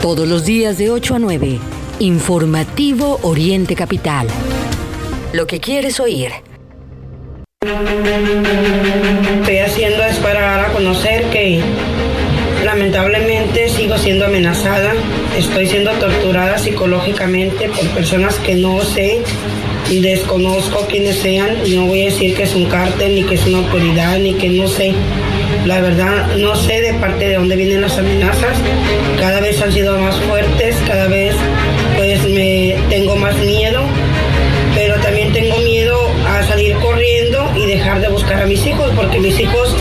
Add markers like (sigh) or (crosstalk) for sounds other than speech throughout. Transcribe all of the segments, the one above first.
Todos los días de 8 a 9. Informativo Oriente Capital. Lo que quieres oír. Estoy haciendo es para dar a conocer que lamentablemente sigo siendo amenazada. Estoy siendo torturada psicológicamente por personas que no sé desconozco quiénes sean. No voy a decir que es un cártel, ni que es una autoridad, ni que no sé. La verdad, no sé de parte de dónde vienen las amenazas. Cada vez han sido más fuertes, cada vez pues me tengo más miedo, pero también tengo miedo a salir corriendo y dejar de buscar a mis hijos, porque mis hijos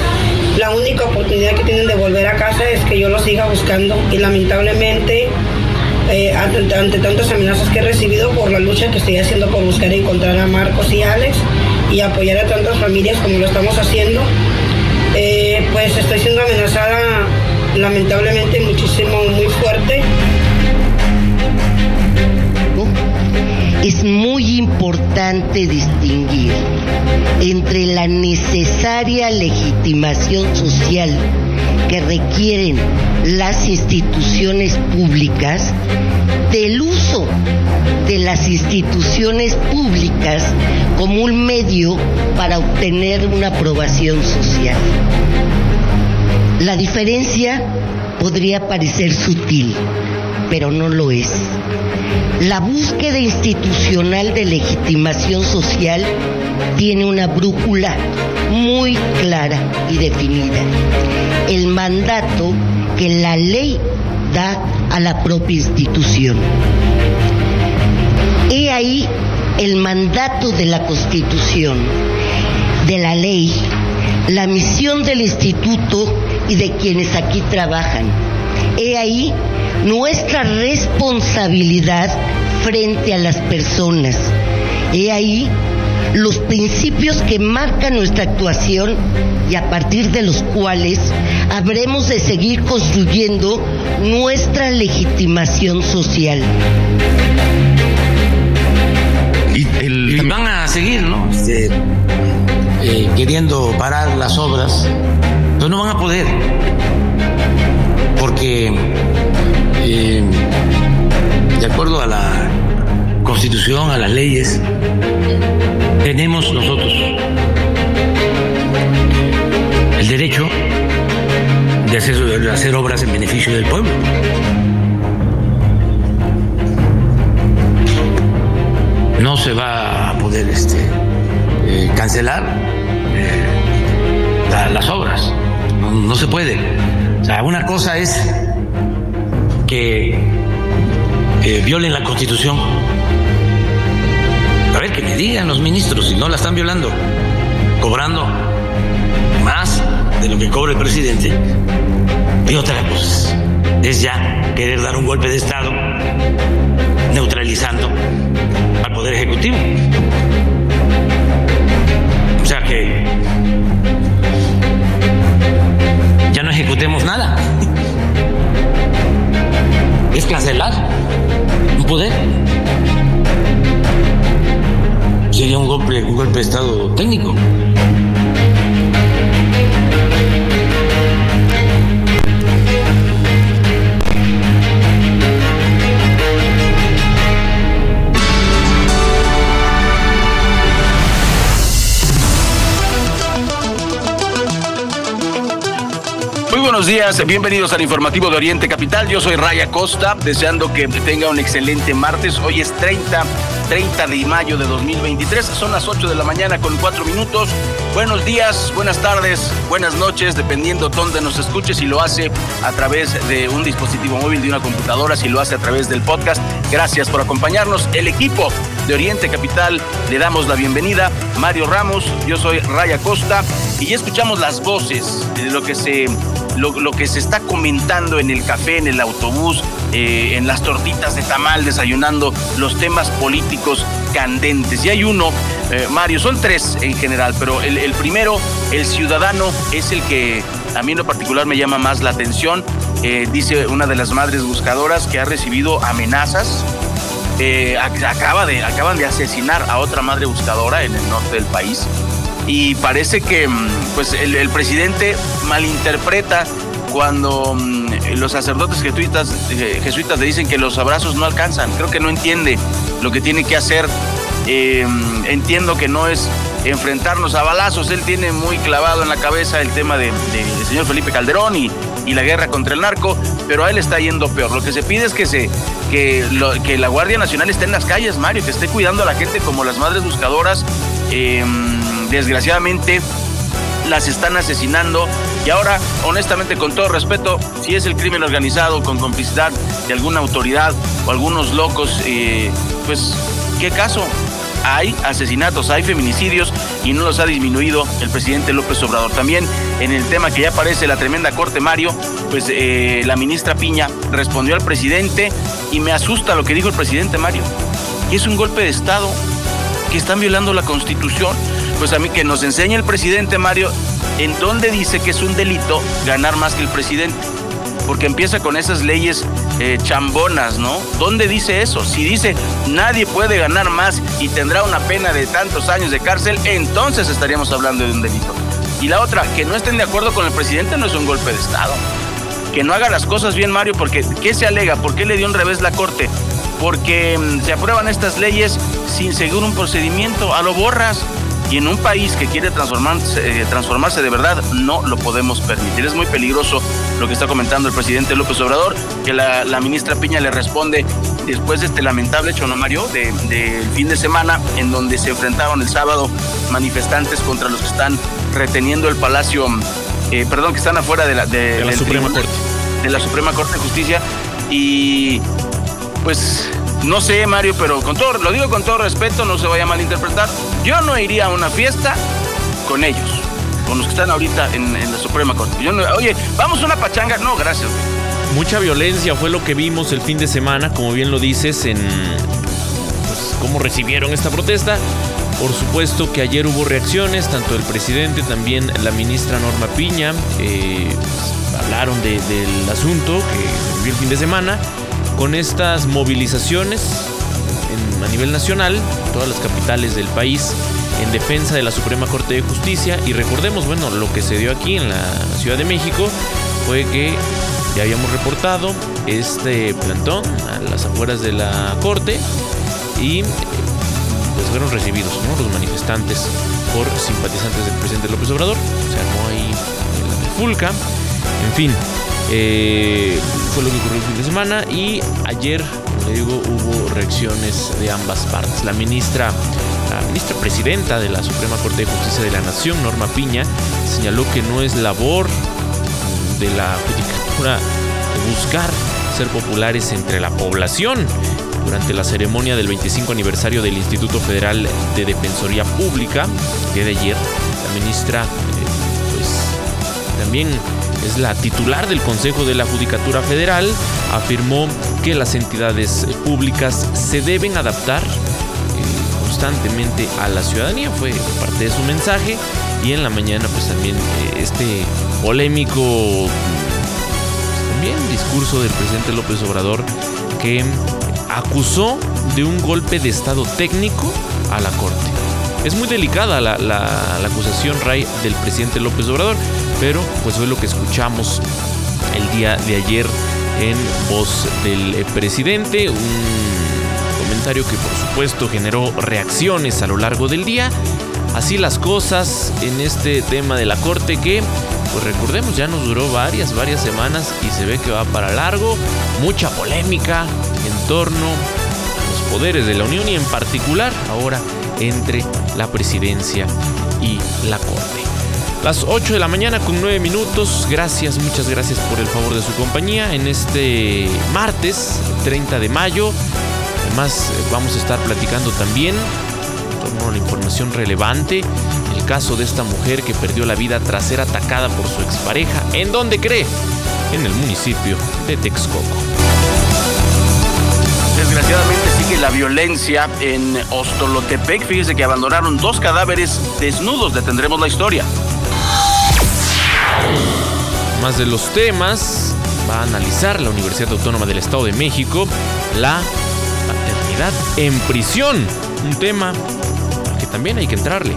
la única oportunidad que tienen de volver a casa es que yo los siga buscando y lamentablemente eh, ante, tantas amenazas que he recibido por la lucha que estoy haciendo por buscar y encontrar a Marcos y Alex y apoyar a tantas familias como lo estamos haciendo, eh, pues estoy siendo amenazada lamentablemente muchísimo, muy fuerte. Es muy importante distinguir entre la necesaria legitimación social que requieren las instituciones públicas del uso de las instituciones públicas como un medio para obtener una aprobación social. La diferencia podría parecer sutil, pero no lo es. La búsqueda institucional de legitimación social tiene una brújula muy clara y definida. El mandato que la ley da a la propia institución. He ahí el mandato de la Constitución, de la ley, la misión del instituto y de quienes aquí trabajan. He ahí nuestra responsabilidad frente a las personas. He ahí los principios que marcan nuestra actuación y a partir de los cuales habremos de seguir construyendo nuestra legitimación social. Y, el, y van a seguir, ¿no? Este, eh, queriendo parar las obras, pero no van a poder, porque eh, de acuerdo a la constitución, a las leyes, tenemos nosotros el derecho de hacer, obras en beneficio del pueblo. No se va a poder este, eh, cancelar eh, la, las obras, no se puede. O sea, una cosa es que eh, violen la constitución. A ver, que me digan los ministros si no la están violando, cobrando más de lo que cobra el presidente. Y otra cosa es ya querer dar un golpe de Estado neutralizando al Poder Ejecutivo. O sea que ejecutemos nada. Es cancelar un poder. Sería un golpe, un golpe de Estado técnico. Días, bienvenidos al informativo de Oriente Capital. Yo soy Raya Costa, deseando que tenga un excelente martes. Hoy es 30, 30 de mayo de 2023. Son las 8 de la mañana con 4 minutos. Buenos días, buenas tardes, buenas noches, dependiendo dónde nos escuche, si lo hace a través de un dispositivo móvil, de una computadora, si lo hace a través del podcast. Gracias por acompañarnos. El equipo de Oriente Capital le damos la bienvenida. Mario Ramos, yo soy Raya Costa y ya escuchamos las voces de lo que se lo, lo, que se está comentando en el café, en el autobús, eh, en las tortitas de tamal, desayunando los temas políticos candentes. Y hay uno, eh, Mario, son tres en general, pero el, primero, el ciudadano, es el que a mí en lo particular me llama más la atención. Eh, dice una de las madres buscadoras que ha recibido amenazas. acaba de, acaban de asesinar a otra madre buscadora en el norte del país y parece que pues el, presidente malinterpreta cuando mm, los sacerdotes jesuitas, eh, jesuitas le dicen que los abrazos no alcanzan. Creo que no entiende lo que tiene que hacer. Eh, entiendo que no es enfrentarnos a balazos. Él tiene muy clavado en la cabeza el tema del de, señor Felipe Calderón y, y, la guerra contra el narco, pero a él está yendo peor. Lo que se pide es que, se, que, que la Guardia Nacional esté en las calles, Mario, que esté cuidando a la gente como las madres buscadoras. Eh, desgraciadamente las están asesinando y ahora, honestamente, con todo respeto, si es el crimen organizado con complicidad de alguna autoridad o algunos locos, eh, pues, ¿qué caso? Hay asesinatos, hay feminicidios y no los ha disminuido el presidente López Obrador. También en el tema que ya aparece la tremenda corte Mario, pues eh, la ministra Piña respondió al presidente y me asusta lo que dijo el presidente Mario, que es un golpe de Estado, que están violando la constitución pues a mí que nos enseñe el presidente Mario en dónde dice que es un delito ganar más que el presidente. Porque empieza con esas leyes eh, chambonas, ¿no? ¿Dónde dice eso? Si dice nadie puede ganar más y tendrá una pena de tantos años de cárcel, entonces estaríamos hablando de un delito. Y la otra, que no estén de acuerdo con el presidente no es un golpe de Estado. Que no haga las cosas bien, Mario, porque ¿qué se alega? ¿Por qué le dio un revés la Corte? Porque mm, se aprueban estas leyes sin seguir un procedimiento, a lo borras. Y en un país que quiere transformarse, eh, transformarse de verdad, no lo podemos permitir. Es muy peligroso lo que está comentando el presidente López Obrador, que la, la ministra Piña le responde después de este lamentable hecho, ¿no, Mario? Del de fin de semana, en donde se enfrentaron el sábado manifestantes contra los que están reteniendo el Palacio, eh, perdón, que están afuera de la, de, de la Suprema Corte. De la Suprema Corte de Justicia. Y pues no sé, Mario, pero con todo, lo digo con todo respeto, no se vaya a malinterpretar. Yo no iría a una fiesta con ellos, con los que están ahorita en, la Suprema Corte. Yo no, oye, vamos a una pachanga. No, gracias. Mucha violencia fue lo que vimos el fin de semana, como bien lo dices, en pues, cómo recibieron esta protesta. Por supuesto que ayer hubo reacciones, tanto el presidente, también la ministra Norma Piña, eh, pues, hablaron de, del asunto que el fin de semana con estas movilizaciones a nivel nacional, todas las capitales del país, en defensa de la Suprema Corte de Justicia. Y recordemos, bueno, lo que se dio aquí en la Ciudad de México fue que ya habíamos reportado este plantón a las afueras de la Corte y pues fueron recibidos ¿no? los manifestantes por simpatizantes del presidente López Obrador. Se armó ahí la fulca. En fin, eh, fue lo que ocurrió el fin de semana y ayer, como le digo, hubo reacciones de ambas partes. La ministra, la ministra presidenta de la Suprema Corte de Justicia de la Nación, Norma Piña, señaló que no es labor de la judicatura buscar ser populares entre la población. Durante la ceremonia del 25 aniversario del Instituto Federal de Defensoría Pública, día de ayer, la ministra también es la titular del Consejo de la Judicatura Federal, afirmó que las entidades públicas se deben adaptar eh, constantemente a la ciudadanía, fue parte de su mensaje, y en la mañana pues también eh, este polémico también discurso del presidente López Obrador que acusó de un golpe de estado técnico a la Corte. Es muy delicada la, la acusación, Ray, del presidente López Obrador, pero pues fue lo que escuchamos el día de ayer en voz del eh, presidente, un comentario que por supuesto generó reacciones a lo largo del día. Así las cosas en este tema de la corte que, pues recordemos, ya nos duró varias, varias semanas y se ve que va para largo. Mucha polémica en torno a los poderes de la Unión y en particular ahora entre la presidencia y la corte. Las 8 de la mañana con 9 minutos. Gracias, muchas gracias por el favor de su compañía en este martes 30 de mayo. Además, vamos a estar platicando también en torno a la información relevante. El caso de esta mujer que perdió la vida tras ser atacada por su expareja. ¿En dónde cree? En el municipio de Texcoco. Desgraciadamente sigue la violencia en Ostolotepec. Fíjese que abandonaron dos cadáveres desnudos. Detendremos la historia. De los temas, va a analizar la Universidad Autónoma del Estado de México la paternidad en prisión. Un tema que también hay que entrarle.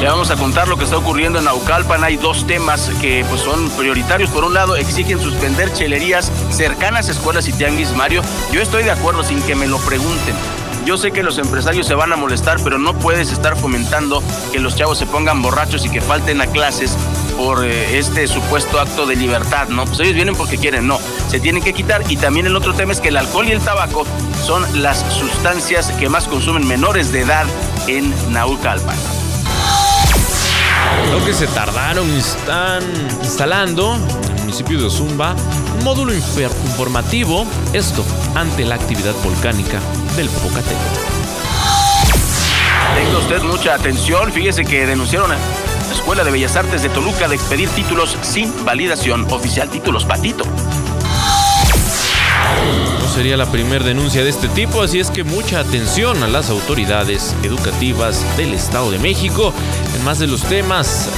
Le vamos a contar lo que está ocurriendo en Naucalpan. Hay dos temas que pues, son prioritarios. Por un lado, exigen suspender chelerías cercanas a escuelas y tianguis, Mario. Yo estoy de acuerdo sin que me lo pregunten. Yo sé que los empresarios se van a molestar, pero no puedes estar fomentando que los chavos se pongan borrachos y que falten a clases por eh, este supuesto acto de libertad, ¿no? Pues ellos vienen porque quieren, no, se tienen que quitar. Y también el otro tema es que el alcohol y el tabaco son las sustancias que más consumen menores de edad en Naucalpan. Lo que se tardaron están instalando en el municipio de Ozumba un módulo informativo, esto ante la actividad volcánica del Popocatépetl. Tenga usted mucha atención, fíjese que denunciaron Escuela de Bellas Artes de Toluca de expedir títulos sin validación oficial, títulos patito. No sería la primera denuncia de este tipo, así es que mucha atención a las autoridades educativas del Estado de México. En más de los temas, eh,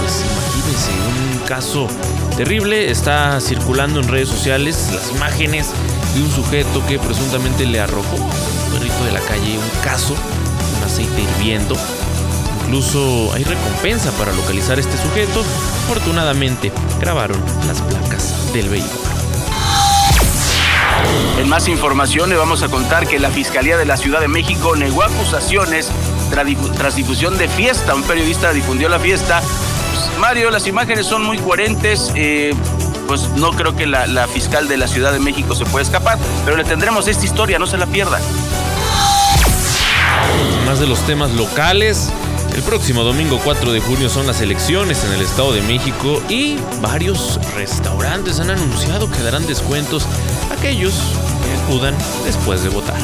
pues imagínense un caso terrible, está circulando en redes sociales las imágenes de un sujeto que presuntamente le arrojó un perrito de la calle un caso, un aceite hirviendo. Incluso hay recompensa para localizar este sujeto. Afortunadamente grabaron las placas del vehículo. En más información le vamos a contar que la Fiscalía de la Ciudad de México negó acusaciones tras difusión de fiesta. Un periodista difundió la fiesta. Pues, Mario, las imágenes son muy coherentes. Eh, pues no creo que la, la fiscal de la Ciudad de México se pueda escapar, pero le tendremos esta historia, no se la pierda. Más de los temas locales. El próximo domingo 4 de junio son las elecciones en el Estado de México y varios restaurantes han anunciado que darán descuentos a aquellos que acudan después de votar.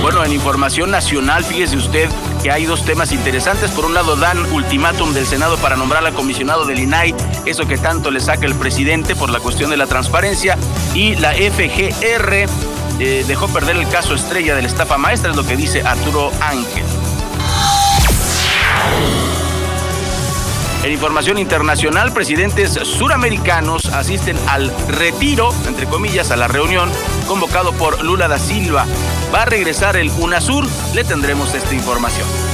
Bueno, en información nacional, fíjese usted que hay dos temas interesantes. Por un lado, dan ultimátum del Senado para nombrar al comisionado del INAI, eso que tanto le saca el presidente por la cuestión de la transparencia. Y la FGR eh, dejó perder el caso estrella de la estafa maestra, es lo que dice Arturo Ángel. En información internacional, presidentes suramericanos asisten al retiro, entre comillas, a la reunión convocado por Lula da Silva. Va a regresar el UNASUR, le tendremos esta información.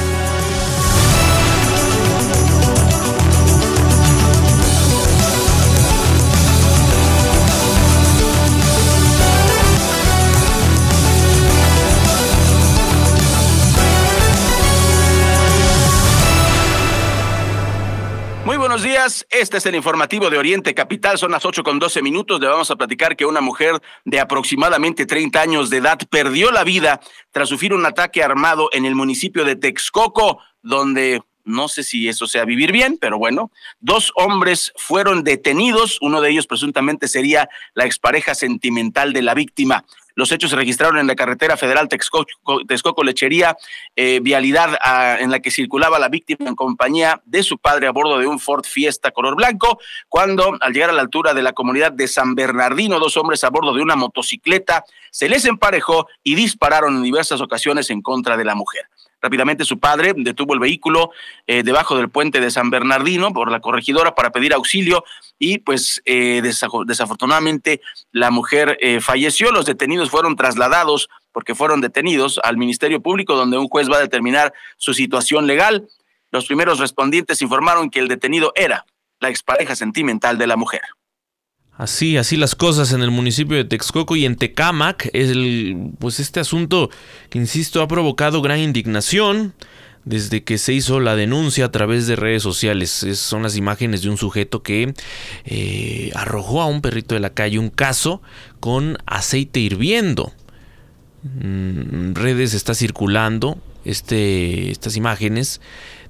Este es el informativo de Oriente Capital, son las 8 con 12 minutos, le vamos a platicar que una mujer de aproximadamente 30 años de edad perdió la vida tras sufrir un ataque armado en el municipio de Texcoco, donde no sé si eso sea vivir bien, pero bueno, dos hombres fueron detenidos, uno de ellos presuntamente sería la expareja sentimental de la víctima. Los hechos se registraron en la carretera federal Texcoco, Lechería, eh, vialidad a, en la que circulaba la víctima en compañía de su padre a bordo de un Ford Fiesta color blanco, cuando al llegar a la altura de la comunidad de San Bernardino, dos hombres a bordo de una motocicleta se les emparejó y dispararon en diversas ocasiones en contra de la mujer. Rápidamente su padre detuvo el vehículo eh, debajo del puente de San Bernardino por la corregidora para pedir auxilio y pues eh, desafortunadamente la mujer eh, falleció. Los detenidos fueron trasladados porque fueron detenidos al Ministerio Público donde un juez va a determinar su situación legal. Los primeros respondientes informaron que el detenido era la expareja sentimental de la mujer. Así, así las cosas en el municipio de Texcoco y en Tecámac. El, pues este asunto que, insisto, ha provocado gran indignación desde que se hizo la denuncia a través de redes sociales. son las imágenes de un sujeto que eh, arrojó a un perrito de la calle un caso con aceite hirviendo. En redes está circulando este, estas imágenes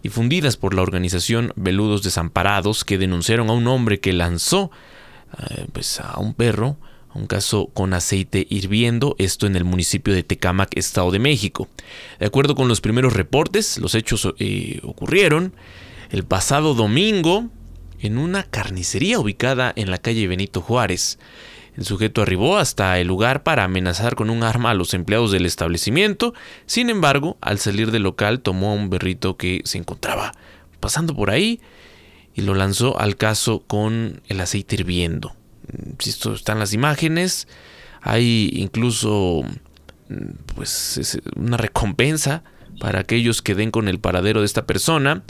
difundidas por la organización Veludos Desamparados que denunciaron a un hombre que lanzó eh, pues a un perro, un caso con aceite hirviendo, esto en el municipio de Tecámac, Estado de México. De acuerdo con los primeros reportes, los hechos eh, ocurrieron el pasado domingo en una carnicería ubicada en la calle Benito Juárez. El sujeto arribó hasta el lugar para amenazar con un arma a los empleados del establecimiento. Sin embargo, al salir del local tomó a un berrito que se encontraba pasando por ahí y lo lanzó al caso con el aceite hirviendo. Esto están las imágenes. Hay incluso pues una recompensa para aquellos que den con el paradero de esta persona.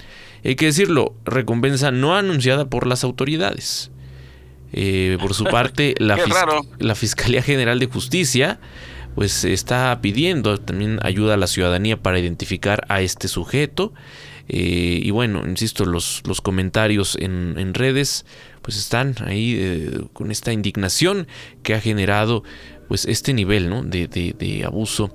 Hay que decirlo, recompensa no anunciada por las autoridades. Eh, por su parte, (laughs) la, la Fiscalía General de Justicia pues está pidiendo también ayuda a la ciudadanía para identificar a este sujeto. Eh, y bueno, insisto, los, los comentarios en, en, redes pues están ahí eh, con esta indignación que ha generado pues este nivel ¿no? de, de, abuso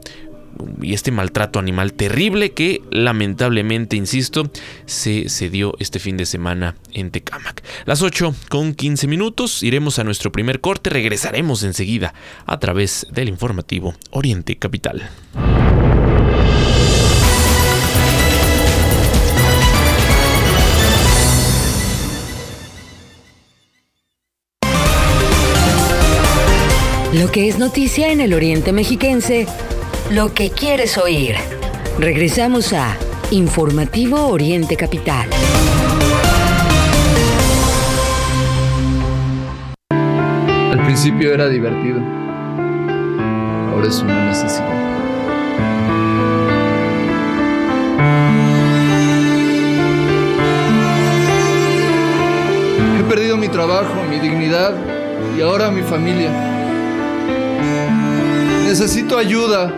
y este maltrato animal terrible que lamentablemente, insisto, se, se dio este fin de semana en Tecámac. Las 8 con 15 minutos, iremos a nuestro primer corte, regresaremos enseguida a través del informativo Oriente Capital. Lo que es noticia en el Oriente Mexiquense lo que quieres oír. Regresamos a Informativo Oriente Capital. Al principio era divertido. Ahora es una necesidad. He perdido mi trabajo, mi dignidad y ahora mi familia. Necesito ayuda.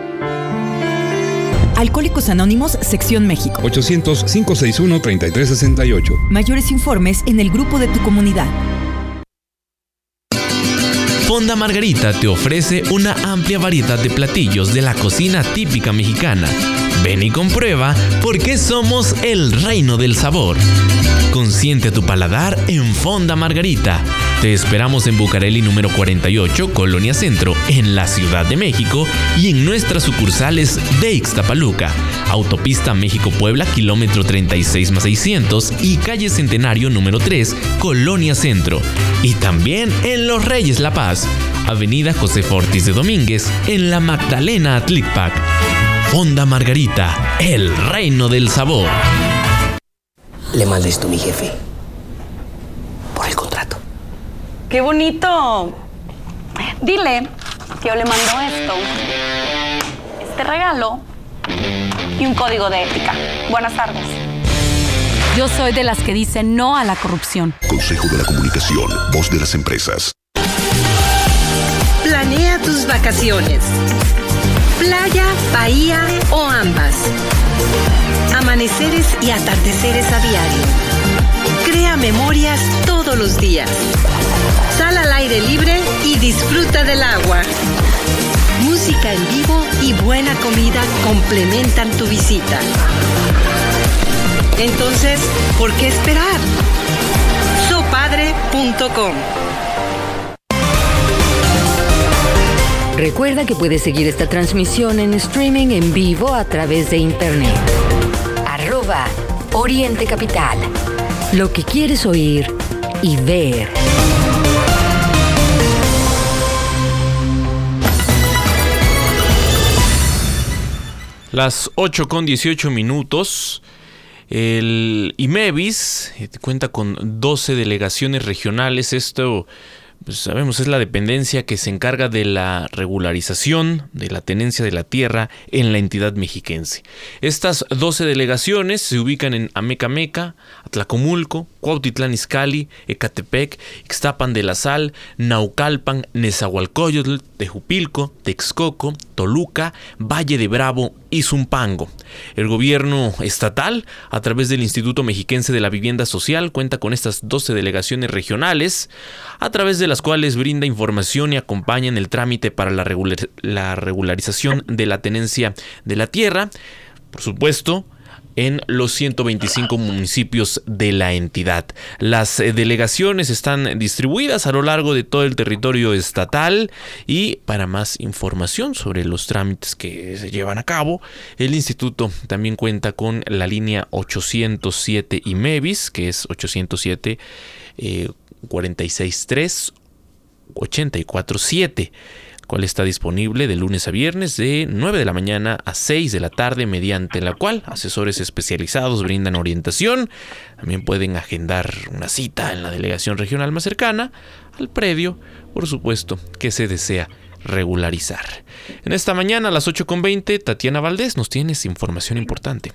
Alcohólicos Anónimos, Sección México. 800-561-3368. Mayores informes en el grupo de tu comunidad. Fonda Margarita te ofrece una amplia variedad de platillos de la cocina típica mexicana. Ven y comprueba por qué somos el reino del sabor. Consiente tu paladar en Fonda Margarita. Te esperamos en Bucareli número 48, Colonia Centro, en la Ciudad de México y en nuestras sucursales de Ixtapaluca, Autopista México-Puebla, kilómetro 36 más 600 y calle Centenario número 3, Colonia Centro. Y también en Los Reyes La Paz, Avenida José Fortis de Domínguez, en la Magdalena Atlicpac. Fonda Margarita, el reino del sabor. Le mandé esto a mi jefe. Por el contrato. ¡Qué bonito! Dile que yo le mando esto, este regalo y un código de ética. Buenas tardes. Yo soy de las que dicen no a la corrupción. Consejo de la Comunicación, voz de las empresas. Planea tus vacaciones. Playa, bahía o ambas. Amaneceres y atardeceres a diario. Crea memorias todos los días. Sal al aire libre y disfruta del agua. Música en vivo y buena comida complementan tu visita. Entonces, ¿por qué esperar? Sopadre.com Recuerda que puedes seguir esta transmisión en streaming en vivo a través de internet. Arroba Oriente Capital. Lo que quieres oír y ver. Las 8 con 18 minutos. El IMEVIS eh, cuenta con 12 delegaciones regionales. Esto pues sabemos es la dependencia que se encarga de la regularización de la tenencia de la tierra en la entidad mexiquense. Estas 12 delegaciones se ubican en Amecameca, Atlacomulco, Cuautitlán Izcalli, Ecatepec, Ixtapan de la Sal, Naucalpan, Nezahualcóyotl, Tejupilco, Texcoco, Toluca, Valle de Bravo y Zumpango. El gobierno estatal, a través del Instituto Mexiquense de la Vivienda Social, cuenta con estas 12 delegaciones regionales, a través de las cuales brinda información y acompaña en el trámite para la, la regularización de la tenencia de la tierra. Por supuesto, en los 125 municipios de la entidad. Las eh, delegaciones están distribuidas a lo largo de todo el territorio estatal y para más información sobre los trámites que se llevan a cabo, el instituto también cuenta con la línea 807 IMEVIS, que es 807 eh, 463 847 cual está disponible de lunes a viernes de 9 de la mañana a 6 de la tarde, mediante la cual asesores especializados brindan orientación. También pueden agendar una cita en la delegación regional más cercana al predio, por supuesto, que se desea regularizar. En esta mañana a las 8.20, Tatiana Valdés nos tienes información importante.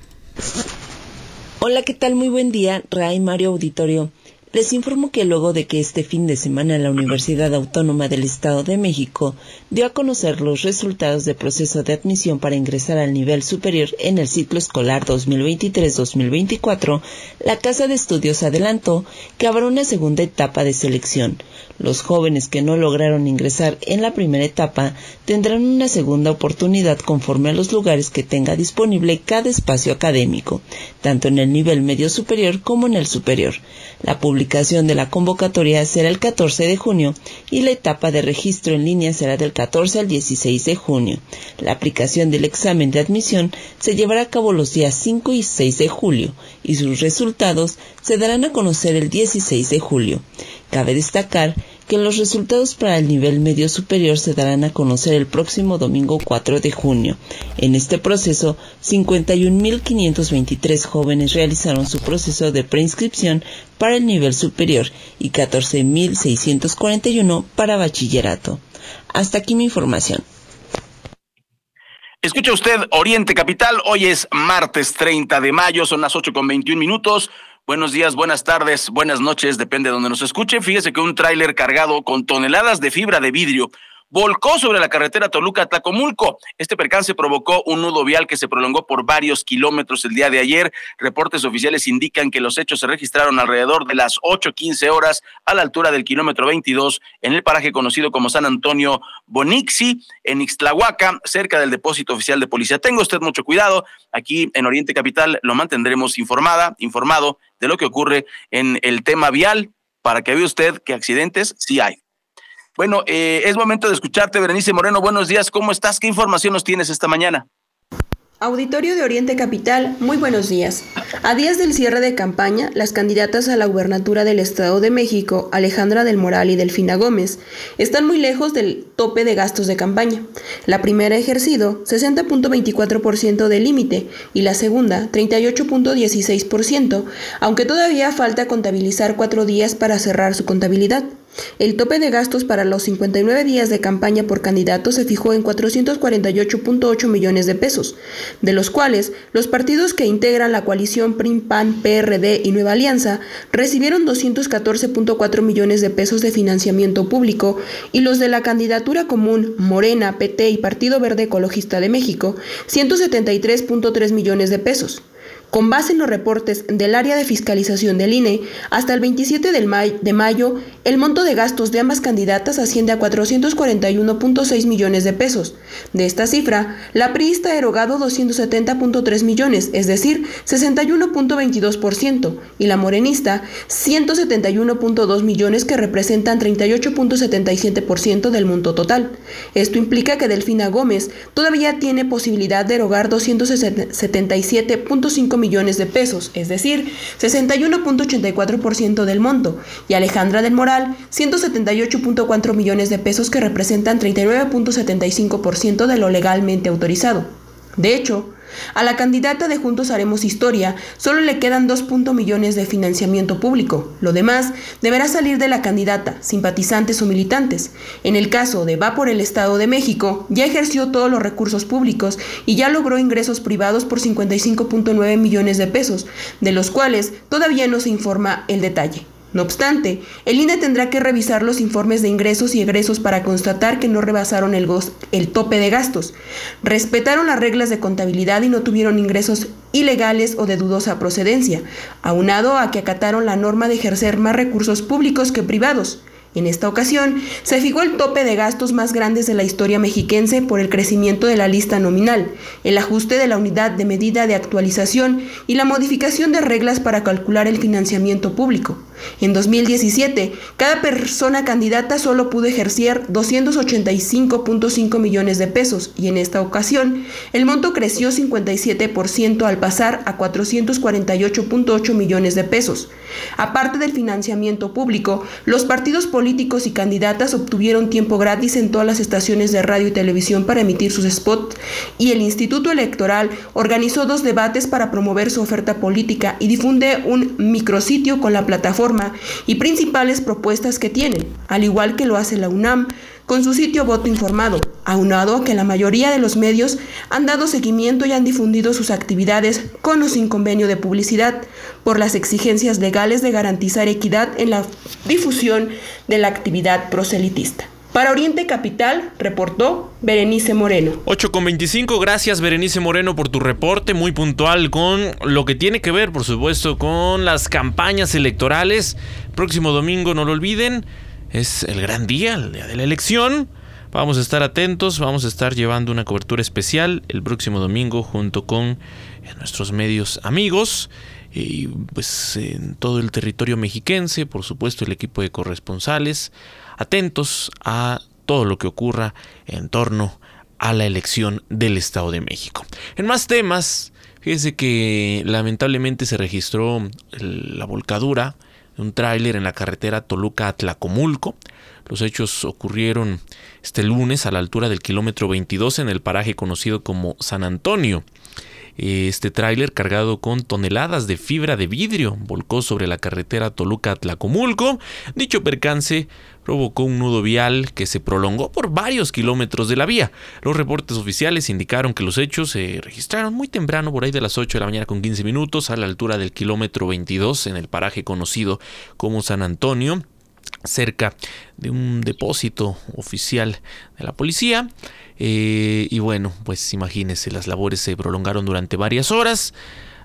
Hola, ¿qué tal? Muy buen día, Ray Mario Auditorio. Les informo que luego de que este fin de semana la Universidad Autónoma del Estado de México dio a conocer los resultados del proceso de admisión para ingresar al nivel superior en el ciclo escolar 2023-2024, la Casa de Estudios adelantó que habrá una segunda etapa de selección. Los jóvenes que no lograron ingresar en la primera etapa tendrán una segunda oportunidad conforme a los lugares que tenga disponible cada espacio académico, tanto en el nivel medio superior como en el superior. La publicación de la convocatoria será el 14 de junio y la etapa de registro en línea será del 14 al 16 de junio. La aplicación del examen de admisión se llevará a cabo los días 5 y 6 de julio y sus resultados se darán a conocer el 16 de julio. Cabe destacar que los resultados para el nivel medio superior se darán a conocer el próximo domingo 4 de junio. En este proceso, 51.523 jóvenes realizaron su proceso de preinscripción para el nivel superior y 14.641 para bachillerato. Hasta aquí mi información. Escucha usted Oriente Capital, hoy es martes 30 de mayo, son las 8 con 21 minutos. Buenos días, buenas tardes, buenas noches, depende de donde nos escuche. Fíjese que un tráiler cargado con toneladas de fibra de vidrio volcó sobre la carretera Toluca-Tlacomulco. Este percance provocó un nudo vial que se prolongó por varios kilómetros el día de ayer. Reportes oficiales indican que los hechos se registraron alrededor de las 8.15 horas a la altura del kilómetro 22 en el paraje conocido como San Antonio Bonixi, en Ixtlahuaca, cerca del depósito oficial de policía. Tenga usted mucho cuidado. Aquí en Oriente Capital lo mantendremos informada, informado de lo que ocurre en el tema vial para que vea usted que accidentes sí hay. Bueno, eh, es momento de escucharte, Berenice Moreno. Buenos días, ¿cómo estás? ¿Qué información nos tienes esta mañana? Auditorio de Oriente Capital, muy buenos días. A días del cierre de campaña, las candidatas a la gubernatura del Estado de México, Alejandra del Moral y Delfina Gómez, están muy lejos del tope de gastos de campaña. La primera ha ejercido 60.24% del límite y la segunda 38.16%, aunque todavía falta contabilizar cuatro días para cerrar su contabilidad. El tope de gastos para los 59 días de campaña por candidato se fijó en 448.8 millones de pesos, de los cuales los partidos que integran la coalición PRIM, PAN, PRD y Nueva Alianza recibieron 214.4 millones de pesos de financiamiento público y los de la candidatura común Morena, PT y Partido Verde Ecologista de México 173.3 millones de pesos. Con base en los reportes del área de fiscalización del INE, hasta el 27 de mayo, el monto de gastos de ambas candidatas asciende a 441.6 millones de pesos. De esta cifra, la priista ha erogado 270.3 millones, es decir, 61.22%, y la morenista 171.2 millones que representan 38.77% del monto total. Esto implica que Delfina Gómez todavía tiene posibilidad de erogar 277.5 millones de pesos, es decir, 61.84% del monto, y Alejandra del Moral, 178.4 millones de pesos que representan 39.75% de lo legalmente autorizado. De hecho, a la candidata de Juntos Haremos Historia solo le quedan 2. millones de financiamiento público. Lo demás deberá salir de la candidata, simpatizantes o militantes. En el caso de Va por el Estado de México, ya ejerció todos los recursos públicos y ya logró ingresos privados por 55.9 millones de pesos, de los cuales todavía no se informa el detalle. No obstante, el INE tendrá que revisar los informes de ingresos y egresos para constatar que no rebasaron el, tope de gastos, respetaron las reglas de contabilidad y no tuvieron ingresos ilegales o de dudosa procedencia, aunado a que acataron la norma de ejercer más recursos públicos que privados. En esta ocasión, se fijó el tope de gastos más grandes de la historia mexiquense por el crecimiento de la lista nominal, el ajuste de la unidad de medida de actualización y la modificación de reglas para calcular el financiamiento público. En 2017, cada persona candidata solo pudo ejercer 285.5 millones de pesos y en esta ocasión el monto creció 57% al pasar a 448.8 millones de pesos. Aparte del financiamiento público, los partidos políticos y candidatas obtuvieron tiempo gratis en todas las estaciones de radio y televisión para emitir sus spots y el Instituto Electoral organizó dos debates para promover su oferta política y difunde un micrositio con la plataforma y principales propuestas que tienen, al igual que lo hace la UNAM, con su sitio Voto Informado, aunado a que la mayoría de los medios han dado seguimiento y han difundido sus actividades con o sin convenio de publicidad, por las exigencias legales de garantizar equidad en la difusión de la actividad proselitista. Para Oriente Capital, reportó Berenice Moreno. 8 con 25, gracias Berenice Moreno por tu reporte, muy puntual con lo que tiene que ver, por supuesto, con las campañas electorales. Próximo domingo, no lo olviden, es el gran día, el día de la elección. Vamos a estar atentos, vamos a estar llevando una cobertura especial el próximo domingo junto con eh, nuestros medios amigos y pues en todo el territorio mexiquense, por supuesto el equipo de corresponsales atentos a todo lo que ocurra en torno a la elección del Estado de México. En más temas, fíjese que lamentablemente se registró la volcadura de un tráiler en la carretera Toluca-Atlacomulco. Los hechos ocurrieron este lunes a la altura del kilómetro 22 en el paraje conocido como San Antonio. Este tráiler cargado con toneladas de fibra de vidrio volcó sobre la carretera Toluca-Tlacomulco. Dicho percance provocó un nudo vial que se prolongó por varios kilómetros de la vía. Los reportes oficiales indicaron que los hechos se registraron muy temprano, por ahí de las 8 de la mañana con 15 minutos, a la altura del kilómetro 22 en el paraje conocido como San Antonio cerca de un depósito oficial de la policía. Eh, y bueno, pues imagínense, las labores se prolongaron durante varias horas.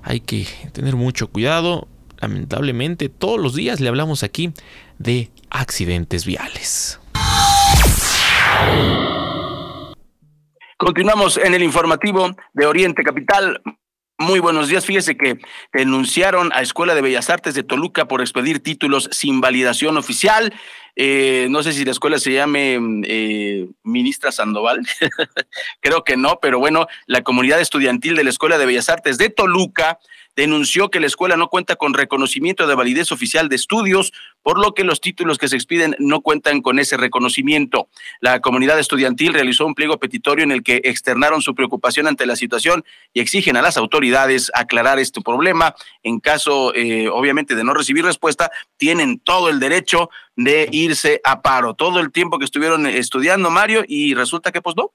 Hay que tener mucho cuidado. Lamentablemente, todos los días le hablamos aquí de accidentes viales. Continuamos en el informativo de Oriente Capital. Muy buenos días. Fíjese que denunciaron a Escuela de Bellas Artes de Toluca por expedir títulos sin validación oficial. Eh, no sé si la escuela se llame eh, Ministra Sandoval. (laughs) Creo que no, pero bueno, la comunidad estudiantil de la Escuela de Bellas Artes de Toluca denunció que la escuela no cuenta con reconocimiento de validez oficial de estudios, por lo que los títulos que se expiden no cuentan con ese reconocimiento. La comunidad estudiantil realizó un pliego petitorio en el que externaron su preocupación ante la situación y exigen a las autoridades aclarar este problema. En caso, eh, obviamente, de no recibir respuesta, tienen todo el derecho de irse a paro. Todo el tiempo que estuvieron estudiando, Mario, y resulta que pues no,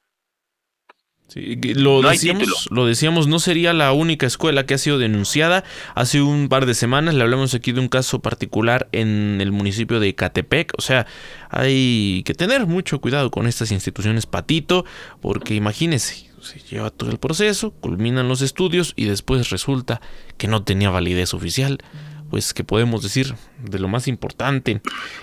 lo, decíamos, lo decíamos, no sería la única escuela que ha sido denunciada. Hace un par de semanas le hablamos aquí de un caso particular en el municipio de Catepec. O sea, hay que tener mucho cuidado con estas instituciones patito, porque imagínense, se lleva todo el proceso, culminan los estudios y después resulta que no tenía validez oficial pues que podemos decir de lo más importante,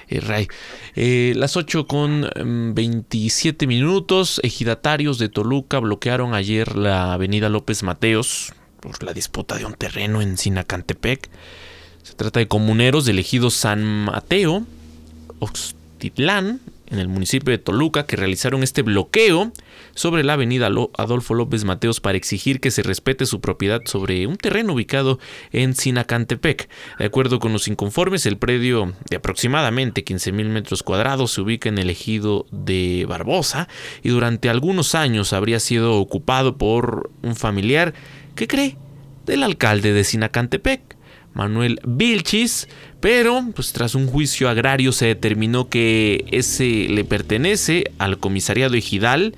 eh, Ray. Eh, las 8 con 27 mm, minutos, ejidatarios de Toluca bloquearon ayer la avenida López Mateos por la disputa de un terreno en Sinacantepec. Se trata de comuneros del ejido San Mateo, Oxtitlán, en el municipio de Toluca que realizaron este bloqueo sobre la avenida Adolfo López Mateos para exigir que se respete su propiedad sobre un terreno ubicado en Sinacantepec. De acuerdo con los inconformes, el predio de aproximadamente 15 mil metros cuadrados se ubica en el ejido de Barbosa y durante algunos años habría sido ocupado por un familiar que cree del alcalde de Sinacantepec. Manuel Vilchis, pero pues tras un juicio agrario se determinó que ese le pertenece al comisariado ejidal.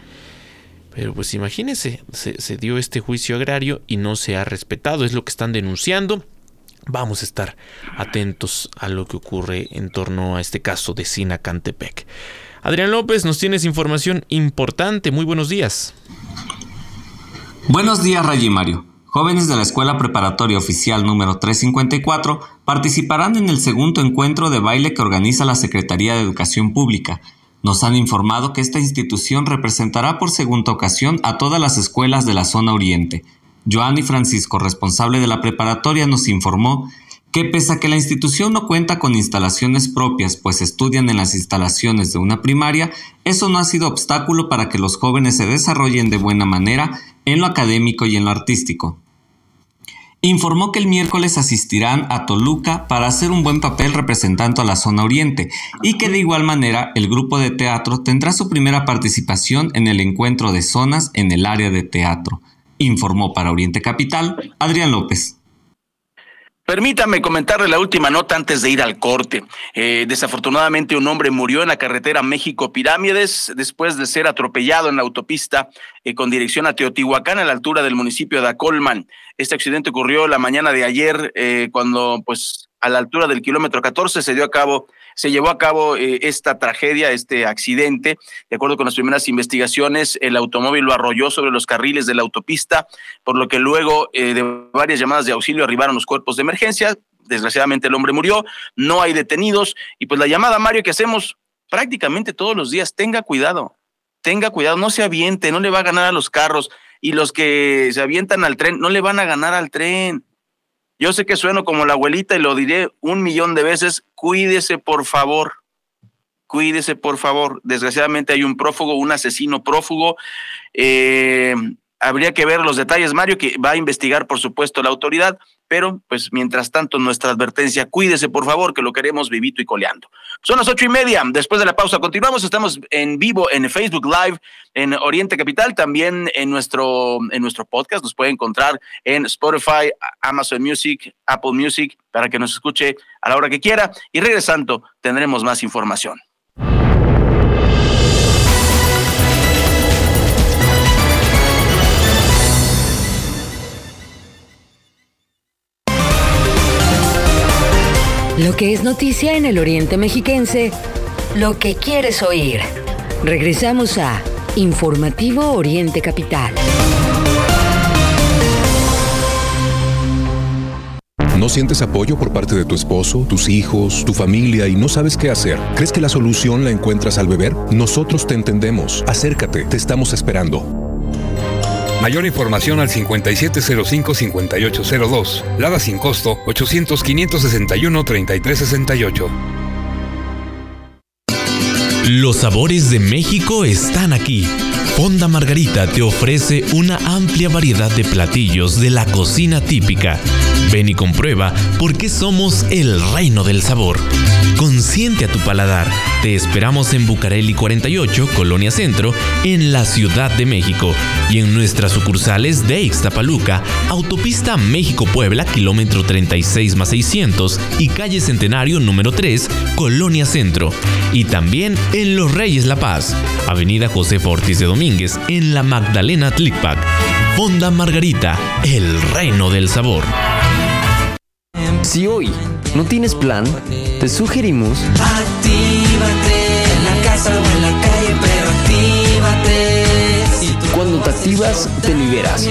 Pero pues imagínense, se, dio este juicio agrario y no se ha respetado, es lo que están denunciando. Vamos a estar atentos a lo que ocurre en torno a este caso de Sinacantepec. Adrián López, nos tienes información importante. Muy buenos días. Buenos días, Rayi Mario. Jóvenes de la Escuela Preparatoria Oficial número 354 participarán en el segundo encuentro de baile que organiza la Secretaría de Educación Pública. Nos han informado que esta institución representará por segunda ocasión a todas las escuelas de la zona oriente. Joanny Francisco, responsable de la preparatoria, nos informó que pese a que la institución no cuenta con instalaciones propias, pues estudian en las instalaciones de una primaria, eso no ha sido obstáculo para que los jóvenes se desarrollen de buena manera en lo académico y en lo artístico informó que el miércoles asistirán a Toluca para hacer un buen papel representando a la zona oriente y que de igual manera el grupo de teatro tendrá su primera participación en el encuentro de zonas en el área de teatro, informó para Oriente Capital Adrián López. Permítame comentarle la última nota antes de ir al corte. Eh, desafortunadamente un hombre murió en la carretera México Pirámides después de ser atropellado en la autopista eh, con dirección a Teotihuacán a la altura del municipio de Acolman. Este accidente ocurrió la mañana de ayer eh, cuando pues a la altura del kilómetro 14 se dio a cabo se llevó a cabo eh, esta tragedia, este accidente. De acuerdo con las primeras investigaciones, el automóvil lo arrolló sobre los carriles de la autopista, por lo que luego eh, de varias llamadas de auxilio arribaron los cuerpos de emergencia. Desgraciadamente el hombre murió, no hay detenidos y pues la llamada Mario que hacemos prácticamente todos los días, tenga cuidado, tenga cuidado, no se aviente, no le va a ganar a los carros y los que se avientan al tren no le van a ganar al tren. Yo sé que sueno como la abuelita y lo diré un millón de veces, cuídese por favor, cuídese por favor. Desgraciadamente hay un prófugo, un asesino prófugo. Eh, habría que ver los detalles, Mario, que va a investigar, por supuesto, la autoridad, pero pues mientras tanto nuestra advertencia, cuídese por favor, que lo queremos vivito y coleando. Son las ocho y media, después de la pausa continuamos, estamos en vivo en Facebook Live, en Oriente Capital, también en nuestro, en nuestro podcast, nos puede encontrar en Spotify, Amazon Music, Apple Music, para que nos escuche a la hora que quiera, y regresando tendremos más información. Lo que es noticia en el Oriente Mexiquense, lo que quieres oír. Regresamos a Informativo Oriente Capital. ¿No sientes apoyo por parte de tu esposo, tus hijos, tu familia y no sabes qué hacer? ¿Crees que la solución la encuentras al beber? Nosotros te entendemos. Acércate, te estamos esperando. Mayor información al 5705-5802. Lada sin costo 800-561-3368. Los sabores de México están aquí. Fonda Margarita te ofrece una amplia variedad de platillos de la cocina típica. Ven y comprueba por qué somos el reino del sabor. Consiente a tu paladar. Te esperamos en Bucareli 48, Colonia Centro, en la Ciudad de México y en nuestras sucursales de Ixtapaluca, Autopista México-Puebla, kilómetro 36 más 600 y calle Centenario número 3, Colonia Centro. Y también en Los Reyes La Paz, Avenida José Ortiz de Domínguez, en la Magdalena Tlicpac. Fonda Margarita, el reino del sabor. Si hoy no tienes plan, te sugerimos... Actívate en la casa o en la calle, pero actívate. Cuando te activas, te liberas.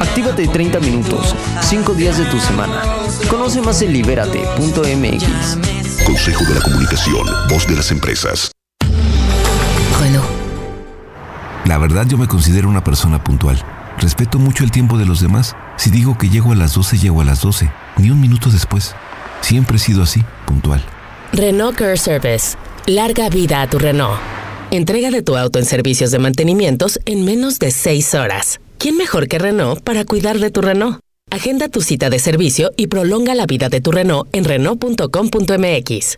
Actívate 30 minutos, 5 días de tu semana. Conoce más en libérate.mx. Consejo de la Comunicación, voz de las empresas. Bueno. La verdad yo me considero una persona puntual. Respeto mucho el tiempo de los demás. Si digo que llego a las 12, llego a las 12, ni un minuto después. Siempre he sido así, puntual. Renault Care Service. Larga vida a tu Renault. Entrega de tu auto en servicios de mantenimientos en menos de 6 horas. ¿Quién mejor que Renault para cuidar de tu Renault? Agenda tu cita de servicio y prolonga la vida de tu Renault en Renault.com.mx.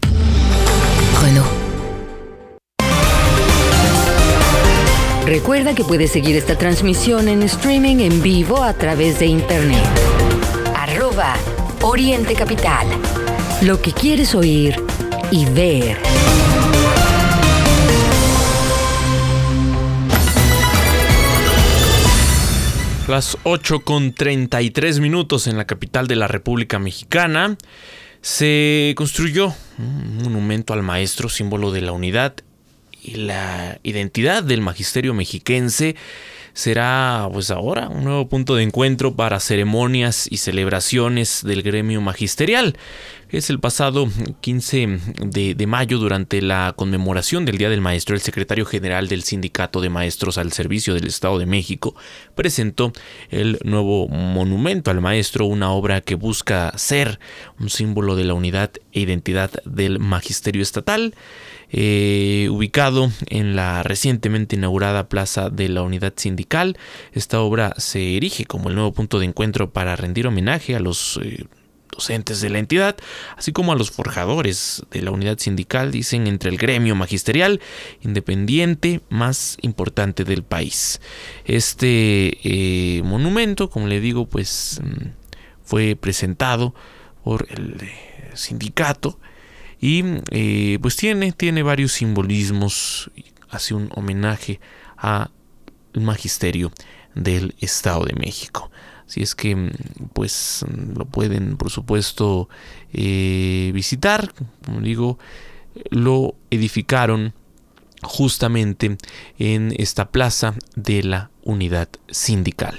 Renault. Recuerda que puedes seguir esta transmisión en streaming en vivo a través de internet. Arroba Oriente Capital. Lo que quieres oír y ver. Las 8 con 33 minutos en la capital de la República Mexicana. Se construyó un monumento al maestro, símbolo de la unidad y la identidad del magisterio mexiquense será pues ahora un nuevo punto de encuentro para ceremonias y celebraciones del gremio magisterial. Es el pasado 15 de, de, mayo durante la conmemoración del Día del Maestro, el secretario general del Sindicato de Maestros al Servicio del Estado de México presentó el nuevo monumento al maestro, una obra que busca ser un símbolo de la unidad e identidad del magisterio estatal. Eh, ubicado en la recientemente inaugurada Plaza de la Unidad Sindical. Esta obra se erige como el nuevo punto de encuentro para rendir homenaje a los eh, docentes de la entidad, así como a los forjadores de la unidad sindical, dicen, entre el gremio magisterial independiente más importante del país. Este eh, monumento, como le digo, pues mm, fue presentado por el sindicato y eh, pues tiene, tiene varios simbolismos, hace un homenaje al magisterio del Estado de México. Así es que pues lo pueden por supuesto eh, visitar, como digo, lo edificaron justamente en esta plaza de la unidad sindical.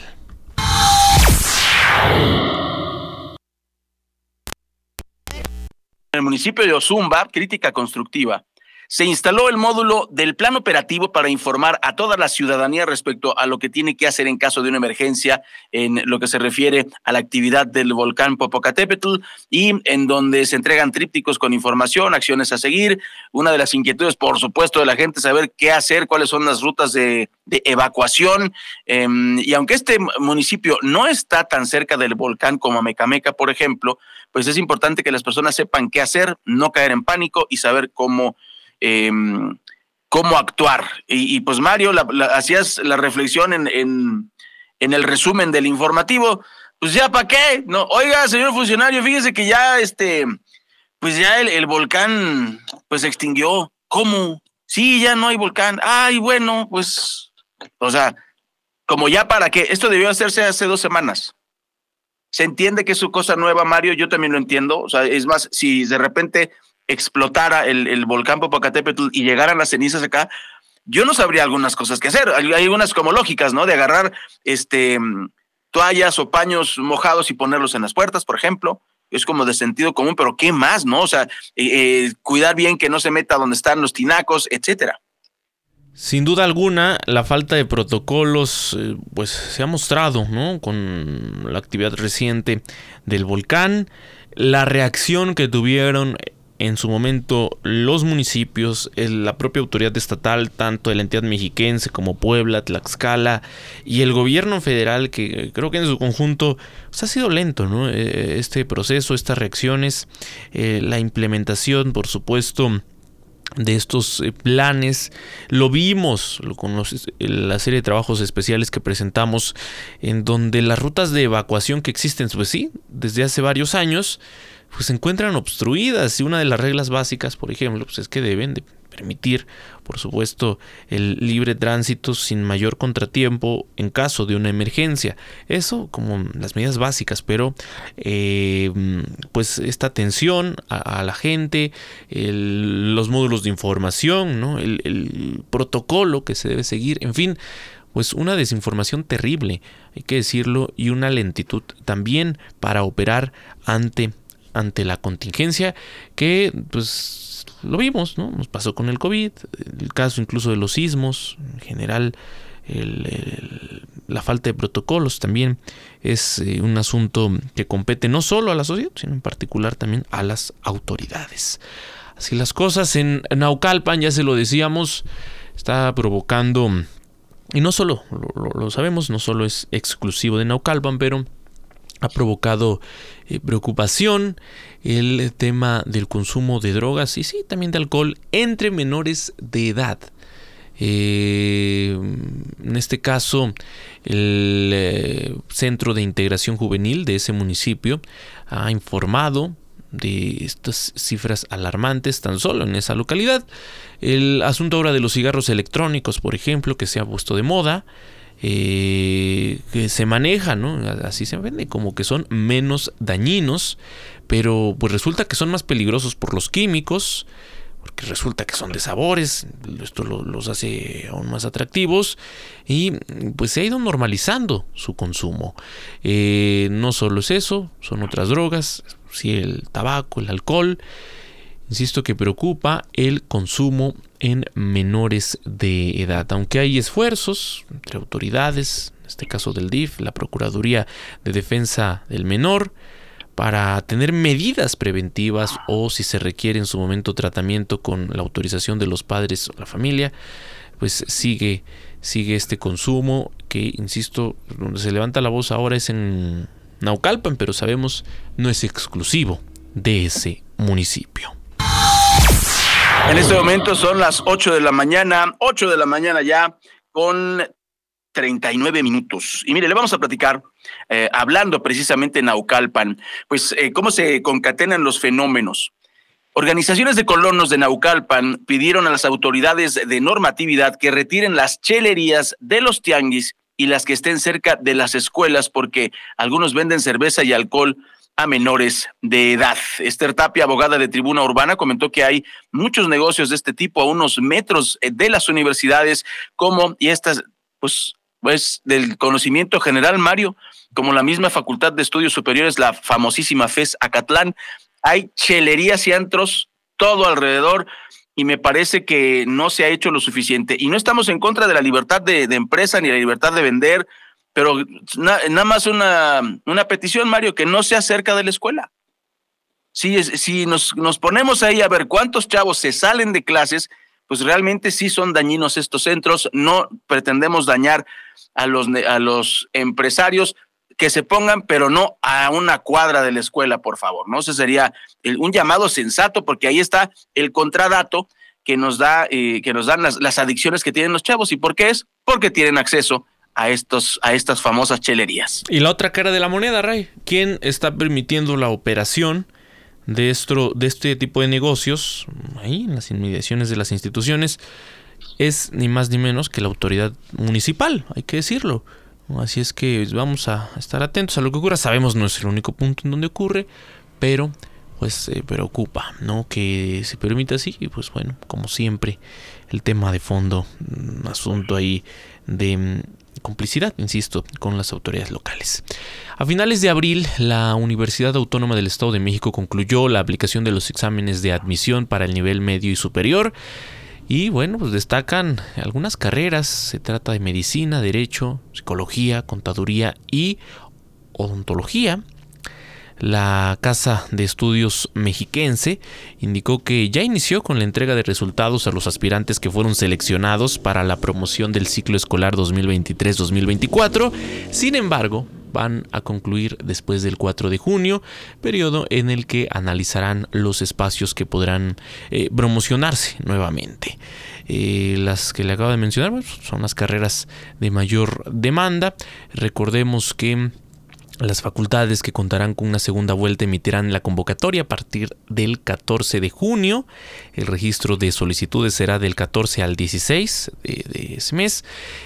El municipio de Ozumba, crítica constructiva se instaló el módulo del plan operativo para informar a toda la ciudadanía respecto a lo que tiene que hacer en caso de una emergencia en lo que se refiere a la actividad del volcán Popocatépetl y en donde se entregan trípticos con información, acciones a seguir. Una de las inquietudes, por supuesto, de la gente saber qué hacer, cuáles son las rutas de, evacuación. Em, y aunque este municipio no está tan cerca del volcán como Amecameca, por ejemplo, pues es importante que las personas sepan qué hacer, no caer en pánico y saber cómo Em, cómo actuar. Y, pues Mario, hacías la reflexión en, en, el resumen del informativo, pues ya para qué, no, oiga, señor funcionario, fíjese que ya este, pues ya el, volcán pues se extinguió. ¿Cómo? Sí, ya no hay volcán. Ay, bueno, pues, o sea, como ya para qué, esto debió hacerse hace dos semanas. Se entiende que es su cosa nueva, Mario, yo también lo entiendo. O sea, es más, si de repente explotara el, volcán Popocatépetl y llegaran las cenizas acá, yo no sabría algunas cosas que hacer. Hay, algunas como lógicas, ¿no? De agarrar este toallas o paños mojados y ponerlos en las puertas, por ejemplo. Es como de sentido común, pero ¿qué más, no? O sea, eh, eh, cuidar bien que no se meta donde están los tinacos, etcétera. Sin duda alguna, la falta de protocolos eh, pues se ha mostrado, ¿no? Con la actividad reciente del volcán, la reacción que tuvieron en su momento los municipios, la propia autoridad estatal, tanto de la entidad mexiquense como Puebla, Tlaxcala y el gobierno federal, que creo que en su conjunto pues, ha sido lento, ¿no? Eh, este proceso, estas reacciones, eh, la implementación, por supuesto, de estos eh, planes. Lo vimos con la serie de trabajos especiales que presentamos, en donde las rutas de evacuación que existen, pues sí, desde hace varios años, pues se encuentran obstruidas y una de las reglas básicas, por ejemplo, pues es que deben de permitir, por supuesto, el libre tránsito sin mayor contratiempo en caso de una emergencia. Eso como las medidas básicas, pero eh, pues esta atención a, la gente, los módulos de información, el protocolo que se debe seguir, en fin, pues una desinformación terrible, hay que decirlo, y una lentitud también para operar ante ante la contingencia que pues lo vimos, ¿no? Nos pasó con el COVID, el caso incluso de los sismos, en general la falta de protocolos también es eh, un asunto que compete no solo a la sociedad, sino en particular también a las autoridades. Así las cosas en Naucalpan, ya se lo decíamos, está provocando, y no solo, lo sabemos, no solo es exclusivo de Naucalpan, pero ha provocado eh, preocupación el tema del consumo de drogas y sí, también de alcohol entre menores de edad. Eh, en este caso, el eh, Centro de Integración Juvenil de ese municipio ha informado de estas cifras alarmantes tan solo en esa localidad. El asunto ahora de los cigarros electrónicos, por ejemplo, que se ha puesto de moda, eh, que se maneja. Así se vende, como que son menos dañinos, pero pues resulta que son más peligrosos por los químicos, porque resulta que son de sabores, esto los hace aún más atractivos y pues se ha ido normalizando su consumo. Eh, no solo es eso, son otras drogas, sí, el tabaco, el alcohol. Insisto que preocupa el consumo en menores de edad, aunque hay esfuerzos entre autoridades, en este caso del DIF, la Procuraduría de Defensa del Menor, para tener medidas preventivas o si se requiere en su momento tratamiento con la autorización de los padres o la familia, pues sigue, sigue este consumo que, insisto, donde se levanta la voz ahora es en Naucalpan, pero sabemos no es exclusivo de ese municipio. En este momento son las 8 de la mañana, 8 de la mañana ya, con 39 minutos. Y mire, le vamos a platicar, eh, hablando precisamente en Naucalpan, pues eh, cómo se concatenan los fenómenos. Organizaciones de colonos de Naucalpan pidieron a las autoridades de normatividad que retiren las chelerías de los tianguis y las que estén cerca de las escuelas porque algunos venden cerveza y alcohol a menores de edad. Esther Tapia, abogada de Tribuna Urbana, comentó que hay muchos negocios de este tipo a unos metros de las universidades, como, y estas, pues, pues del conocimiento general, Mario, como la misma Facultad de Estudios Superiores, la famosísima FES Acatlán, hay chelerías y antros todo alrededor y me parece que no se ha hecho lo suficiente. Y no estamos en contra de la libertad de, empresa ni la libertad de vender, pero nada más una, una petición, Mario, que no sea cerca de la escuela. Si, si nos, nos ponemos ahí a ver cuántos chavos se salen de clases, pues realmente sí son dañinos estos centros. No pretendemos dañar a los, a los empresarios, que se pongan, pero no a una cuadra de la escuela, por favor, ¿no? Ese sería un llamado sensato, porque ahí está el contradato que nos da, eh, que nos dan las, las, adicciones que tienen los chavos. ¿Y por qué es? Porque tienen acceso a estos, a estas famosas chelerías. Y la otra cara de la moneda, Ray, ¿quién está permitiendo la operación de esto, de este tipo de negocios ahí en las inmediaciones de las instituciones? Es ni más ni menos que la autoridad municipal, hay que decirlo. Así es que vamos a estar atentos a lo que ocurra. Sabemos no es el único punto en donde ocurre, pero pues se preocupa, ¿no? Que se permita así. Y pues bueno, como siempre, el tema de fondo, un asunto ahí de mm, complicidad, insisto, con las autoridades locales. A finales de abril, la Universidad Autónoma del Estado de México concluyó la aplicación de los exámenes de admisión para el nivel medio y superior. Y bueno, pues destacan algunas carreras. Se trata de medicina, derecho, psicología, contaduría y odontología. La Casa de Estudios Mexiquense indicó que ya inició con la entrega de resultados a los aspirantes que fueron seleccionados para la promoción del ciclo escolar 2023-2024. Sin embargo, van a concluir después del 4 de junio, periodo en el que analizarán los espacios que podrán eh, promocionarse nuevamente. Eh, las que le acabo de mencionar son las carreras de mayor demanda. Recordemos que las facultades que contarán con una segunda vuelta emitirán la convocatoria a partir del 14 de junio. El registro de solicitudes será del 14 al 16 de, ese mes.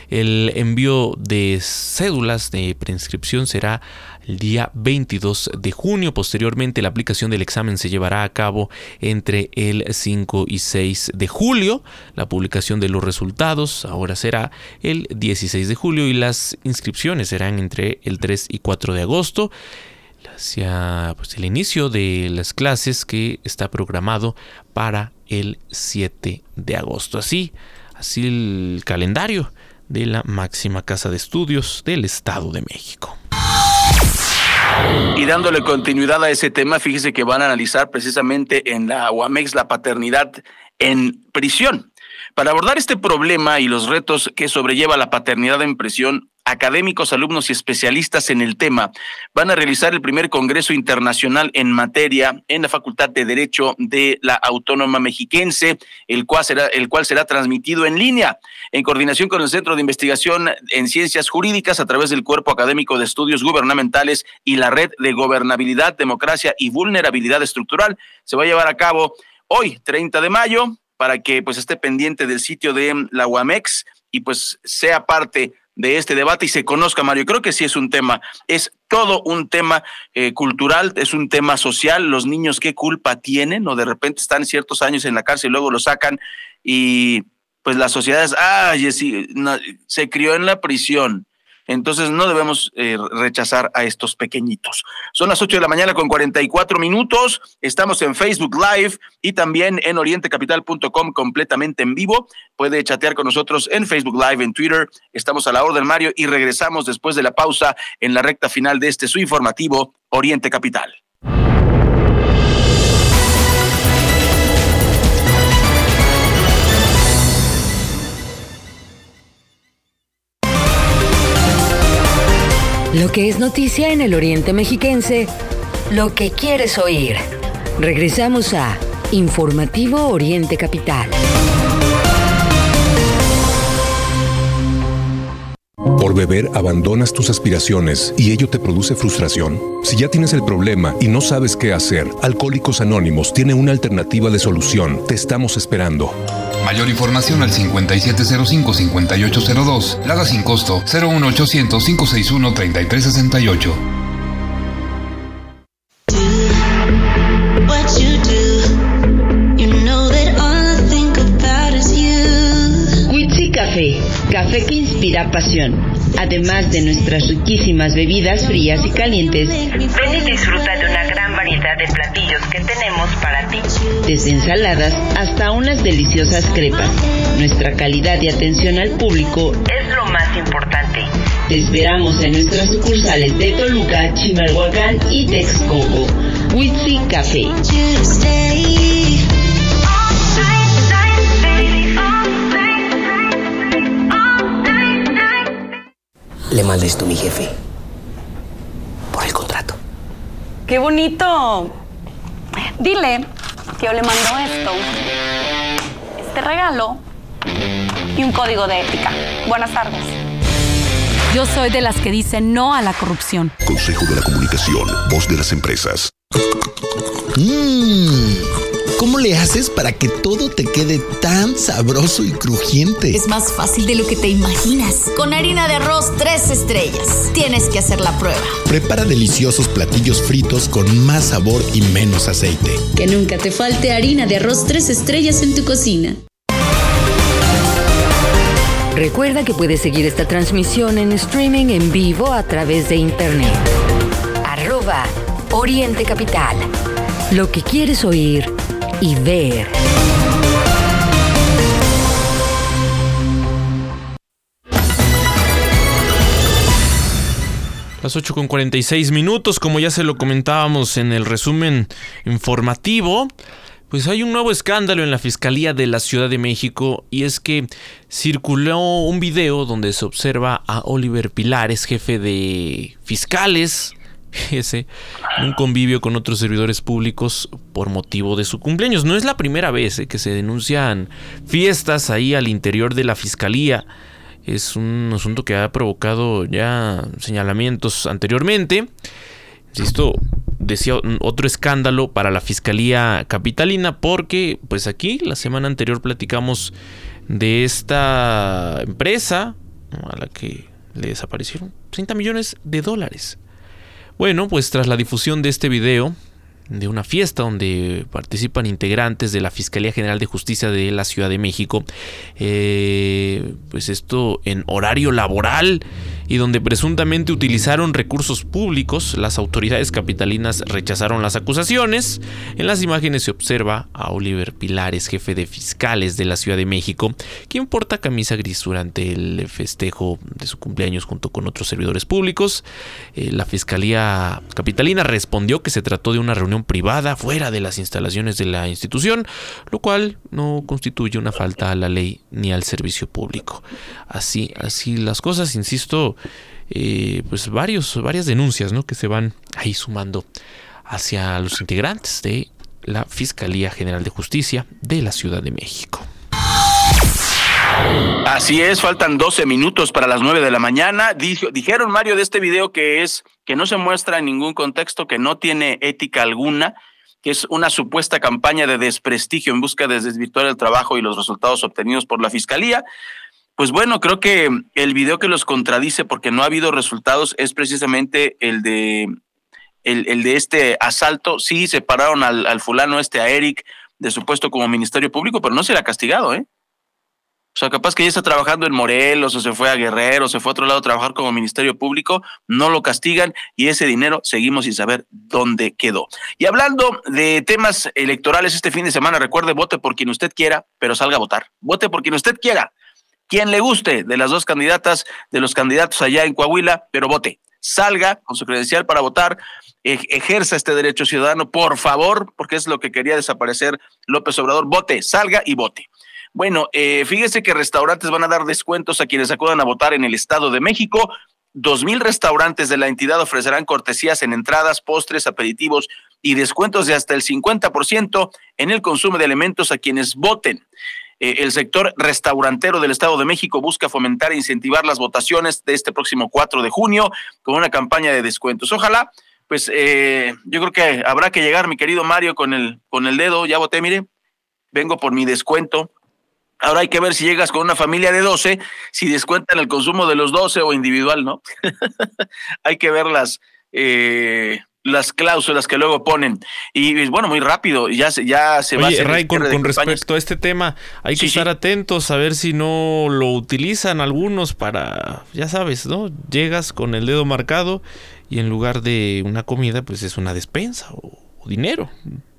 El envío de cédulas de preinscripción será el día 22 de junio. Posteriormente, la aplicación del examen se llevará a cabo entre el 5 y 6 de julio. La publicación de los resultados ahora será el 16 de julio y las inscripciones serán entre el 3 y 4 de agosto hacia pues, el inicio de las clases que está programado para el 7 de agosto. Así, así el calendario de la máxima casa de estudios del Estado de México. Y dándole continuidad a ese tema, fíjese que van a analizar precisamente en la UAMEX la paternidad en prisión. Para abordar este problema y los retos que sobrelleva la paternidad en prisión, académicos, alumnos y especialistas en el tema van a realizar el primer Congreso Internacional en materia en la Facultad de Derecho de la Autónoma Mexiquense, el cual será, el cual será transmitido en línea en coordinación con el Centro de Investigación en Ciencias Jurídicas a través del Cuerpo Académico de Estudios Gubernamentales y la Red de Gobernabilidad, Democracia y Vulnerabilidad Estructural. Se va a llevar a cabo hoy, 30 de mayo, para que pues esté pendiente del sitio de la UAMEX y pues sea parte de este debate y se conozca, Mario. Creo que sí es un tema, es todo un tema eh, cultural, es un tema social. Los niños, ¿qué culpa tienen? O de repente están ciertos años en la cárcel y luego lo sacan y pues la sociedad es, ah, se crió en la prisión. Entonces no debemos eh, rechazar a estos pequeñitos. Son las 8 de la mañana con 44 minutos. Estamos en Facebook Live y también en orientecapital.com completamente en vivo. Puede chatear con nosotros en Facebook Live, en Twitter. Estamos a la orden, Mario, y regresamos después de la pausa en la recta final de este su informativo Oriente Capital. Lo que es noticia en el Oriente Mexiquense, lo que quieres oír. Regresamos a Informativo Oriente Capital. ¿Por beber abandonas tus aspiraciones y ello te produce frustración? Si ya tienes el problema y no sabes qué hacer, Alcohólicos Anónimos tiene una alternativa de solución. Te estamos esperando. Mayor información al 5705-5802. Lada sin costo 01800-561-3368. Café que inspira pasión. Además de nuestras riquísimas bebidas frías y calientes, ven y disfruta de una gran variedad de platillos que tenemos para ti. Desde ensaladas hasta unas deliciosas crepas. Nuestra calidad y atención al público es lo más importante. Te esperamos en nuestras sucursales de Toluca, Chimalhuacán y Texcoco. Witsi Café. Le manda esto a mi jefe. Por el contrato. ¡Qué bonito! Dile que yo le mando esto, este regalo y un código de ética. Buenas tardes. Yo soy de las que dicen no a la corrupción. Consejo de la Comunicación, voz de las empresas. Mmm. ¿Cómo le haces para que todo te quede tan sabroso y crujiente? Es más fácil de lo que te imaginas. Con harina de arroz tres estrellas. Tienes que hacer la prueba. Prepara deliciosos platillos fritos con más sabor y menos aceite. Que nunca te falte harina de arroz tres estrellas en tu cocina. Recuerda que puedes seguir esta transmisión en streaming en vivo a través de internet. Arroba Oriente Capital. Lo que quieres oír y ver. Las 8 con 46 minutos, como ya se lo comentábamos en el resumen informativo, pues hay un nuevo escándalo en la Fiscalía de la Ciudad de México y es que circuló un video donde se observa a Oliver Pilares, jefe de fiscales, ese, un convivio con otros servidores públicos por motivo de su cumpleaños. No es la primera vez eh, que se denuncian fiestas ahí al interior de la fiscalía. Es un asunto que ha provocado ya señalamientos anteriormente. Insisto, decía otro escándalo para la fiscalía capitalina porque pues aquí la semana anterior platicamos de esta empresa a la que le desaparecieron 30 millones de dólares. Bueno, pues tras la difusión de este video de una fiesta donde participan integrantes de la Fiscalía General de Justicia de la Ciudad de México, eh, pues esto en horario laboral y donde presuntamente utilizaron recursos públicos, las autoridades capitalinas rechazaron las acusaciones. En las imágenes se observa a Oliver Pilares, jefe de fiscales de la Ciudad de México, quien porta camisa gris durante el festejo de su cumpleaños junto con otros servidores públicos. Eh, la Fiscalía Capitalina respondió que se trató de una reunión privada fuera de las instalaciones de la institución, lo cual no constituye una falta a la ley ni al servicio público. Así, así las cosas, insisto, eh, pues varias denuncias ¿no? que se van ahí sumando hacia los integrantes de la Fiscalía General de Justicia de la Ciudad de México. Así es, faltan 12 minutos para las 9 de la mañana. dijeron Mario de este video que es que no se muestra en ningún contexto, que no tiene ética alguna, que es una supuesta campaña de desprestigio en busca de desvirtuar el trabajo y los resultados obtenidos por la fiscalía. Pues bueno, creo que el video que los contradice porque no ha habido resultados es precisamente el de el, de este asalto. Sí, separaron al, al fulano este a Eric de su puesto como Ministerio Público, pero no se le ha castigado, ¿eh? O sea, capaz que ya está trabajando en Morelos o se fue a Guerrero, o se fue a otro lado a trabajar como Ministerio Público, no lo castigan y ese dinero seguimos sin saber dónde quedó. Y hablando de temas electorales este fin de semana, recuerde, vote por quien usted quiera, pero salga a votar. Vote por quien usted quiera, quien le guste de las dos candidatas, de los candidatos allá en Coahuila, pero vote. Salga con su credencial para votar, ejerza este derecho ciudadano, por favor, porque es lo que quería desaparecer López Obrador. Vote, salga y vote. Bueno, eh, fíjese que restaurantes van a dar descuentos a quienes acudan a votar en el Estado de México. Dos mil restaurantes de la entidad ofrecerán cortesías en entradas, postres, aperitivos y descuentos de hasta el 50% en el consumo de alimentos a quienes voten. Eh, el sector restaurantero del Estado de México busca fomentar e incentivar las votaciones de este próximo 4 de junio con una campaña de descuentos. Ojalá, pues eh, yo creo que habrá que llegar, mi querido Mario, con el, con el dedo. Ya voté, mire, vengo por mi descuento. Ahora hay que ver si llegas con una familia de 12, si descuentan el consumo de los 12 o individual, ¿no? (laughs) hay que ver las, eh, las cláusulas que luego ponen. Y bueno, muy rápido, ya se, ya se va a hacer. Ray, con, respecto a este tema, hay que estar atentos a ver si no lo utilizan algunos para, ya sabes, ¿no? Llegas con el dedo marcado y en lugar de una comida, pues es una despensa o, dinero.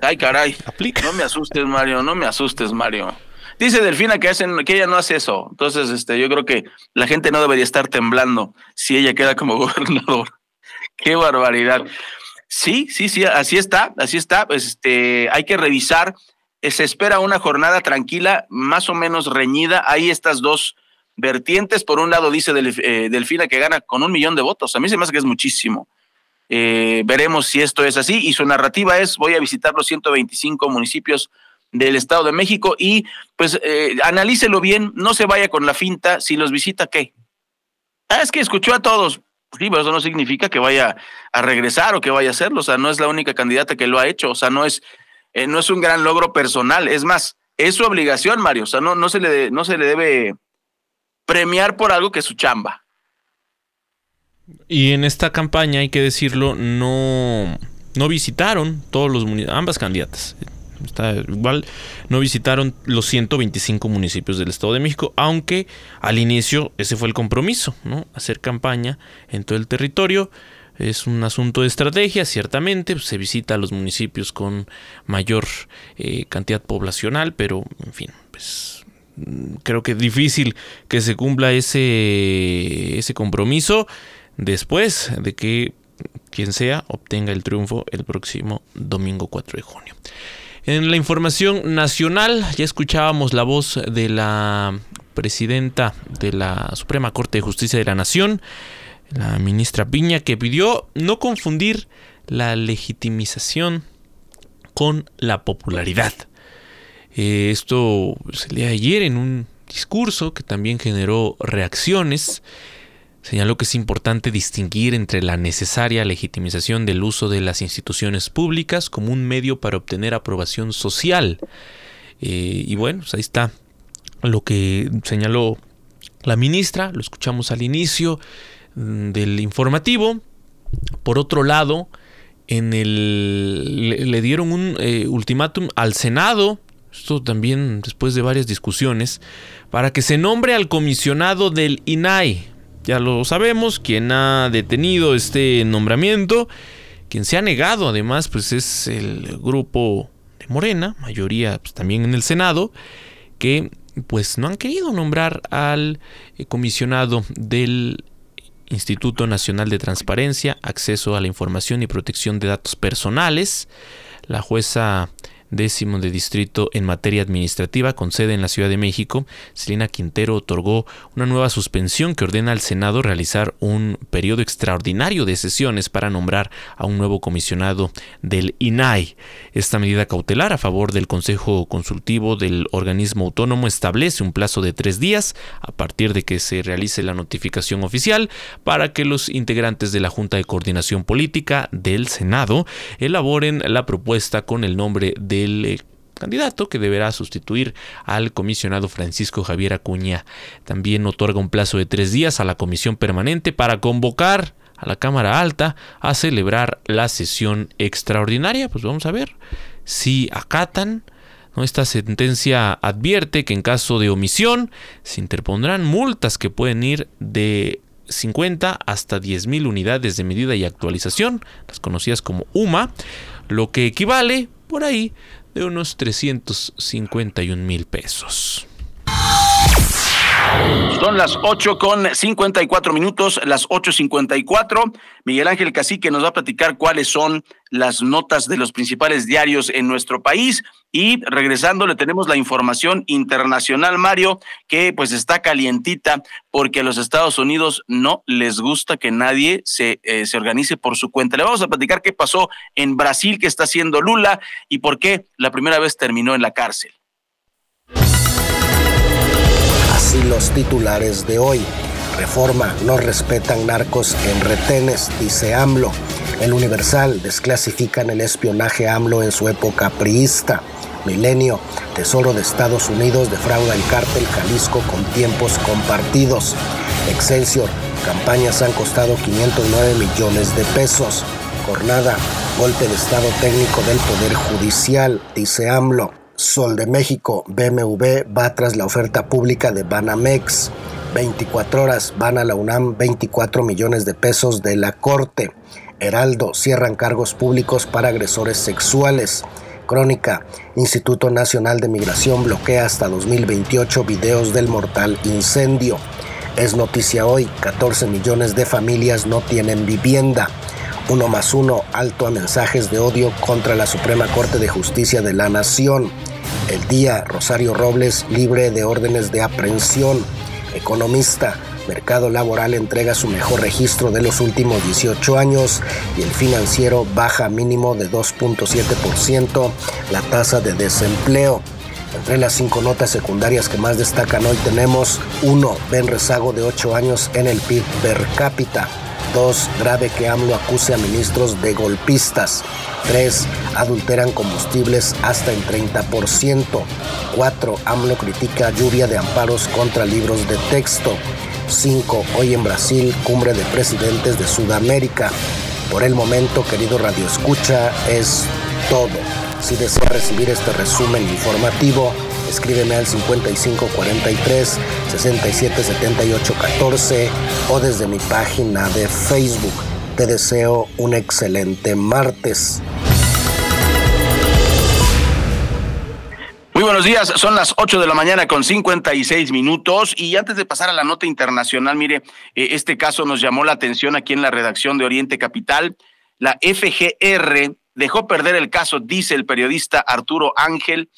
Ay, caray. Aplica. No me asustes, Mario, no me asustes, Mario. Dice Delfina que, hacen, que ella no hace eso. Entonces, este, yo creo que la gente no debería estar temblando si ella queda como (laughs) gobernador. Qué barbaridad. Sí, sí, sí, así está, así está. Pues, este, hay que revisar. Eh, se espera una jornada tranquila, más o menos reñida. Hay estas dos vertientes. Por un lado, dice eh, Delfina que gana con un millón de votos. A mí se me hace que es muchísimo. Eh, veremos si esto es así. Y su narrativa es: voy a visitar los 125 municipios del Estado de México y pues analícelo bien, no se vaya con la finta, si los visita, ¿qué? Ah, es que escuchó a todos. Sí, pero eso no significa que vaya a regresar o que vaya a hacerlo. O sea, no es la única candidata que lo ha hecho. O sea, no es, eh, no es un gran logro personal. Es más, es su obligación, Mario. O sea, no, no, se, le, no se le debe premiar por algo que es su chamba. Y en esta campaña, hay que decirlo, no, no visitaron todos los ambas candidatas. Igual, no visitaron los 125 municipios del Estado de México, aunque al inicio ese fue el compromiso, ¿no? Hacer campaña en todo el territorio. Es un asunto de estrategia, ciertamente, se visita a los municipios con mayor eh, cantidad poblacional, pero en fin, pues mm, creo que es difícil que se cumpla ese, ese compromiso después de que quien sea obtenga el triunfo el próximo domingo 4 de junio. En la información nacional ya escuchábamos la voz de la presidenta de la Suprema Corte de Justicia de la Nación, la ministra Piña, que pidió no confundir la legitimización con la popularidad. Eh, esto se leía ayer en un discurso que también generó reacciones. Señaló que es importante distinguir entre la necesaria legitimización del uso de las instituciones públicas como un medio para obtener aprobación social. Eh, y bueno, pues ahí está lo que señaló la ministra, lo escuchamos al inicio mm, del informativo. Por otro lado, en el, le, dieron un eh, ultimátum al Senado, esto también después de varias discusiones, para que se nombre al comisionado del INAI, ya lo sabemos, quien ha detenido este nombramiento, quien se ha negado además, pues es el grupo de Morena, mayoría pues, también en el Senado, que pues no han querido nombrar al eh, comisionado del Instituto Nacional de Transparencia, Acceso a la Información y Protección de Datos Personales. La jueza décimo de distrito en materia administrativa con sede en la Ciudad de México, Selina Quintero otorgó una nueva suspensión que ordena al Senado realizar un periodo extraordinario de sesiones para nombrar a un nuevo comisionado del INAI. Esta medida cautelar a favor del Consejo Consultivo del organismo autónomo establece un plazo de tres días a partir de que se realice la notificación oficial para que los integrantes de la Junta de Coordinación Política del Senado elaboren la propuesta con el nombre de el eh, candidato que deberá sustituir al comisionado Francisco Javier Acuña. También otorga un plazo de tres días a la comisión permanente para convocar a la Cámara Alta a celebrar la sesión extraordinaria. Pues vamos a ver si acatan. Esta sentencia advierte que en caso de omisión se interpondrán multas que pueden ir de 50 hasta 10 mil unidades de medida y actualización, las conocidas como UMA, lo que equivale por ahí de unos 351 mil pesos. Son las 8 con 54 minutos, las 8.54. Miguel Ángel Cacique nos va a platicar cuáles son las notas de los principales diarios en nuestro país. Y regresando, le tenemos la información internacional, Mario, que pues está calientita porque a los Estados Unidos no les gusta que nadie se, eh, se organice por su cuenta. Le vamos a platicar qué pasó en Brasil, qué está haciendo Lula y por qué la primera vez terminó en la cárcel. Los titulares de hoy. Reforma, no respetan narcos en retenes, dice AMLO. El Universal desclasifican el espionaje AMLO en su época priista. Milenio, Tesoro de Estados Unidos defrauda el cártel Jalisco con tiempos compartidos. Excelsior, campañas han costado 509 millones de pesos. Jornada, golpe de estado técnico del Poder Judicial, dice AMLO. Sol de México, BMW va tras la oferta pública de Banamex. 24 horas van a la UNAM 24 millones de pesos de la Corte. Heraldo cierran cargos públicos para agresores sexuales. Crónica, Instituto Nacional de Migración bloquea hasta 2028 videos del mortal incendio. Es noticia hoy, 14 millones de familias no tienen vivienda. Uno más uno, alto a mensajes de odio contra la Suprema Corte de Justicia de la Nación. El día, Rosario Robles libre de órdenes de aprehensión. Economista, mercado laboral entrega su mejor registro de los últimos 18 años y el financiero baja mínimo de 2.7% la tasa de desempleo. Entre las cinco notas secundarias que más destacan hoy tenemos 1. Ven rezago de 8 años en el PIB per cápita. 2. Grave que AMLO acuse a ministros de golpistas. 3. Adulteran combustibles hasta en 30%. 4. AMLO critica lluvia de amparos contra libros de texto. 5. Hoy en Brasil, cumbre de presidentes de Sudamérica. Por el momento, querido Radio Escucha, es todo. Si desea recibir este resumen informativo, escríbeme al 5543 677814 o desde mi página de Facebook. Te deseo un excelente martes. Muy buenos días, son las 8 de la mañana con 56 minutos y antes de pasar a la nota internacional, mire, eh, este caso nos llamó la atención aquí en la redacción de Oriente Capital. La FGR dejó perder el caso, dice el periodista Arturo Ángel,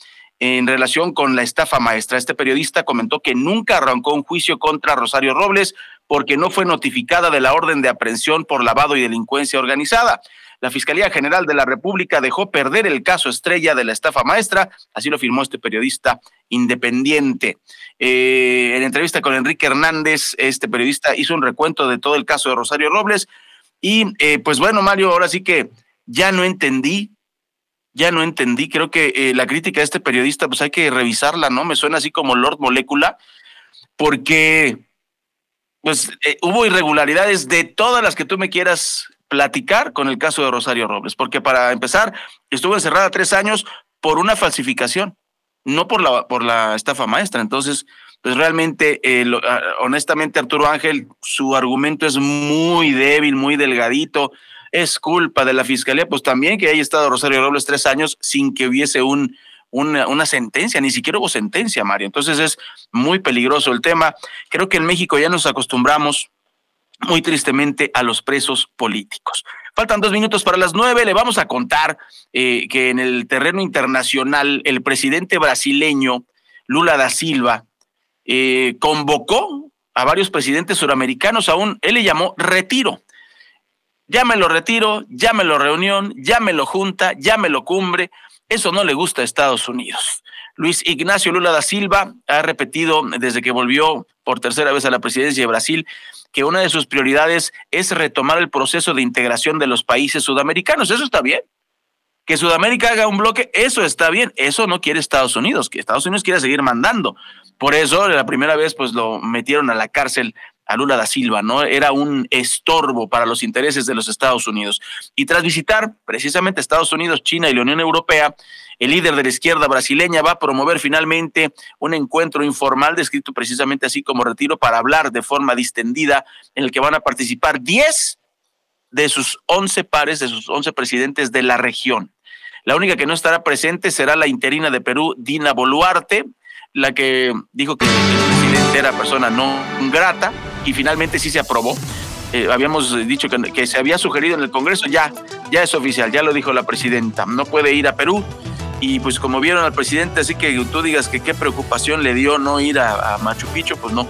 en relación con la estafa maestra. Este periodista comentó que nunca arrancó un juicio contra Rosario Robles porque no fue notificada de la orden de aprehensión por lavado y delincuencia organizada. La Fiscalía General de la República dejó perder el caso estrella de la estafa maestra, así lo firmó este periodista independiente. Eh, en entrevista con Enrique Hernández, este periodista hizo un recuento de todo el caso de Rosario Robles y eh, pues bueno, Mario, ahora sí que ya no entendí, ya no entendí, creo que eh, la crítica de este periodista pues hay que revisarla, ¿no? Me suena así como Lord Molécula, porque pues hubo irregularidades de todas las que tú me quieras platicar con el caso de Rosario Robles, porque para empezar, estuvo encerrada tres años por una falsificación, no por la, por la estafa maestra. Entonces, pues realmente, eh, ah, honestamente, Arturo Ángel, su argumento es muy débil, muy delgadito. Es culpa de la fiscalía, pues también que haya estado Rosario Robles tres años sin que hubiese un, una, una, sentencia, ni siquiera hubo sentencia, Mario. Entonces es muy peligroso el tema. Creo que en México ya nos acostumbramos muy tristemente a los presos políticos. Faltan dos minutos para las nueve. Le vamos a contar eh, que en el terreno internacional el presidente brasileño Lula da Silva eh, convocó a varios presidentes suramericanos a un, él le llamó retiro. Llámelo retiro, llámelo reunión, llámelo junta, llámelo cumbre. Eso no le gusta a Estados Unidos. Luis Ignacio Lula da Silva ha repetido desde que volvió por tercera vez a la presidencia de Brasil que una de sus prioridades es retomar el proceso de integración de los países sudamericanos. Eso está bien. Que Sudamérica haga un bloque, eso está bien. Eso no quiere Estados Unidos, que Estados Unidos quiera seguir mandando. Por eso, la primera vez, pues lo metieron a la cárcel a Lula da Silva, ¿no? Era un estorbo para los intereses de los Estados Unidos. Y tras visitar precisamente Estados Unidos, China y la Unión Europea, el líder de la izquierda brasileña va a promover finalmente un encuentro informal descrito precisamente así como retiro para hablar de forma distendida en el que van a participar 10 de sus 11 pares, de sus 11 presidentes de la región. La única que no estará presente será la interina de Perú, Dina Boluarte, la que dijo que el presidente era persona no grata y finalmente sí se aprobó. Eh, habíamos dicho que, se había sugerido en el Congreso, ya, ya es oficial, ya lo dijo la presidenta, no puede ir a Perú. Y pues como vieron al presidente, así que tú digas que qué preocupación le dio no ir a, a Machu Picchu, pues no.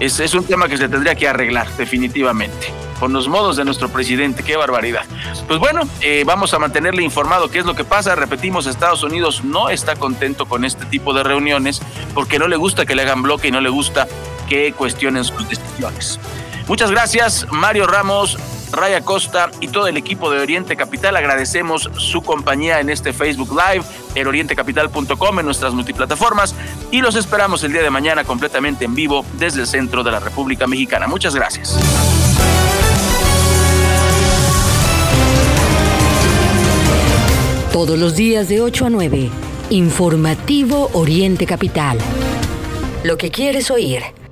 Es, es un tema que se tendría que arreglar definitivamente con los modos de nuestro presidente. Qué barbaridad. Pues bueno, eh, vamos a mantenerle informado qué es lo que pasa. Repetimos, Estados Unidos no está contento con este tipo de reuniones porque no le gusta que le hagan bloque y no le gusta que que cuestionen sus decisiones. Muchas gracias, Mario Ramos, Raya Costa y todo el equipo de Oriente Capital. Agradecemos su compañía en este Facebook Live, en orientecapital.com, en nuestras multiplataformas y los esperamos el día de mañana completamente en vivo desde el centro de la República Mexicana. Muchas gracias. Todos los días de 8 a 9. Informativo Oriente Capital. Lo que quieres oír.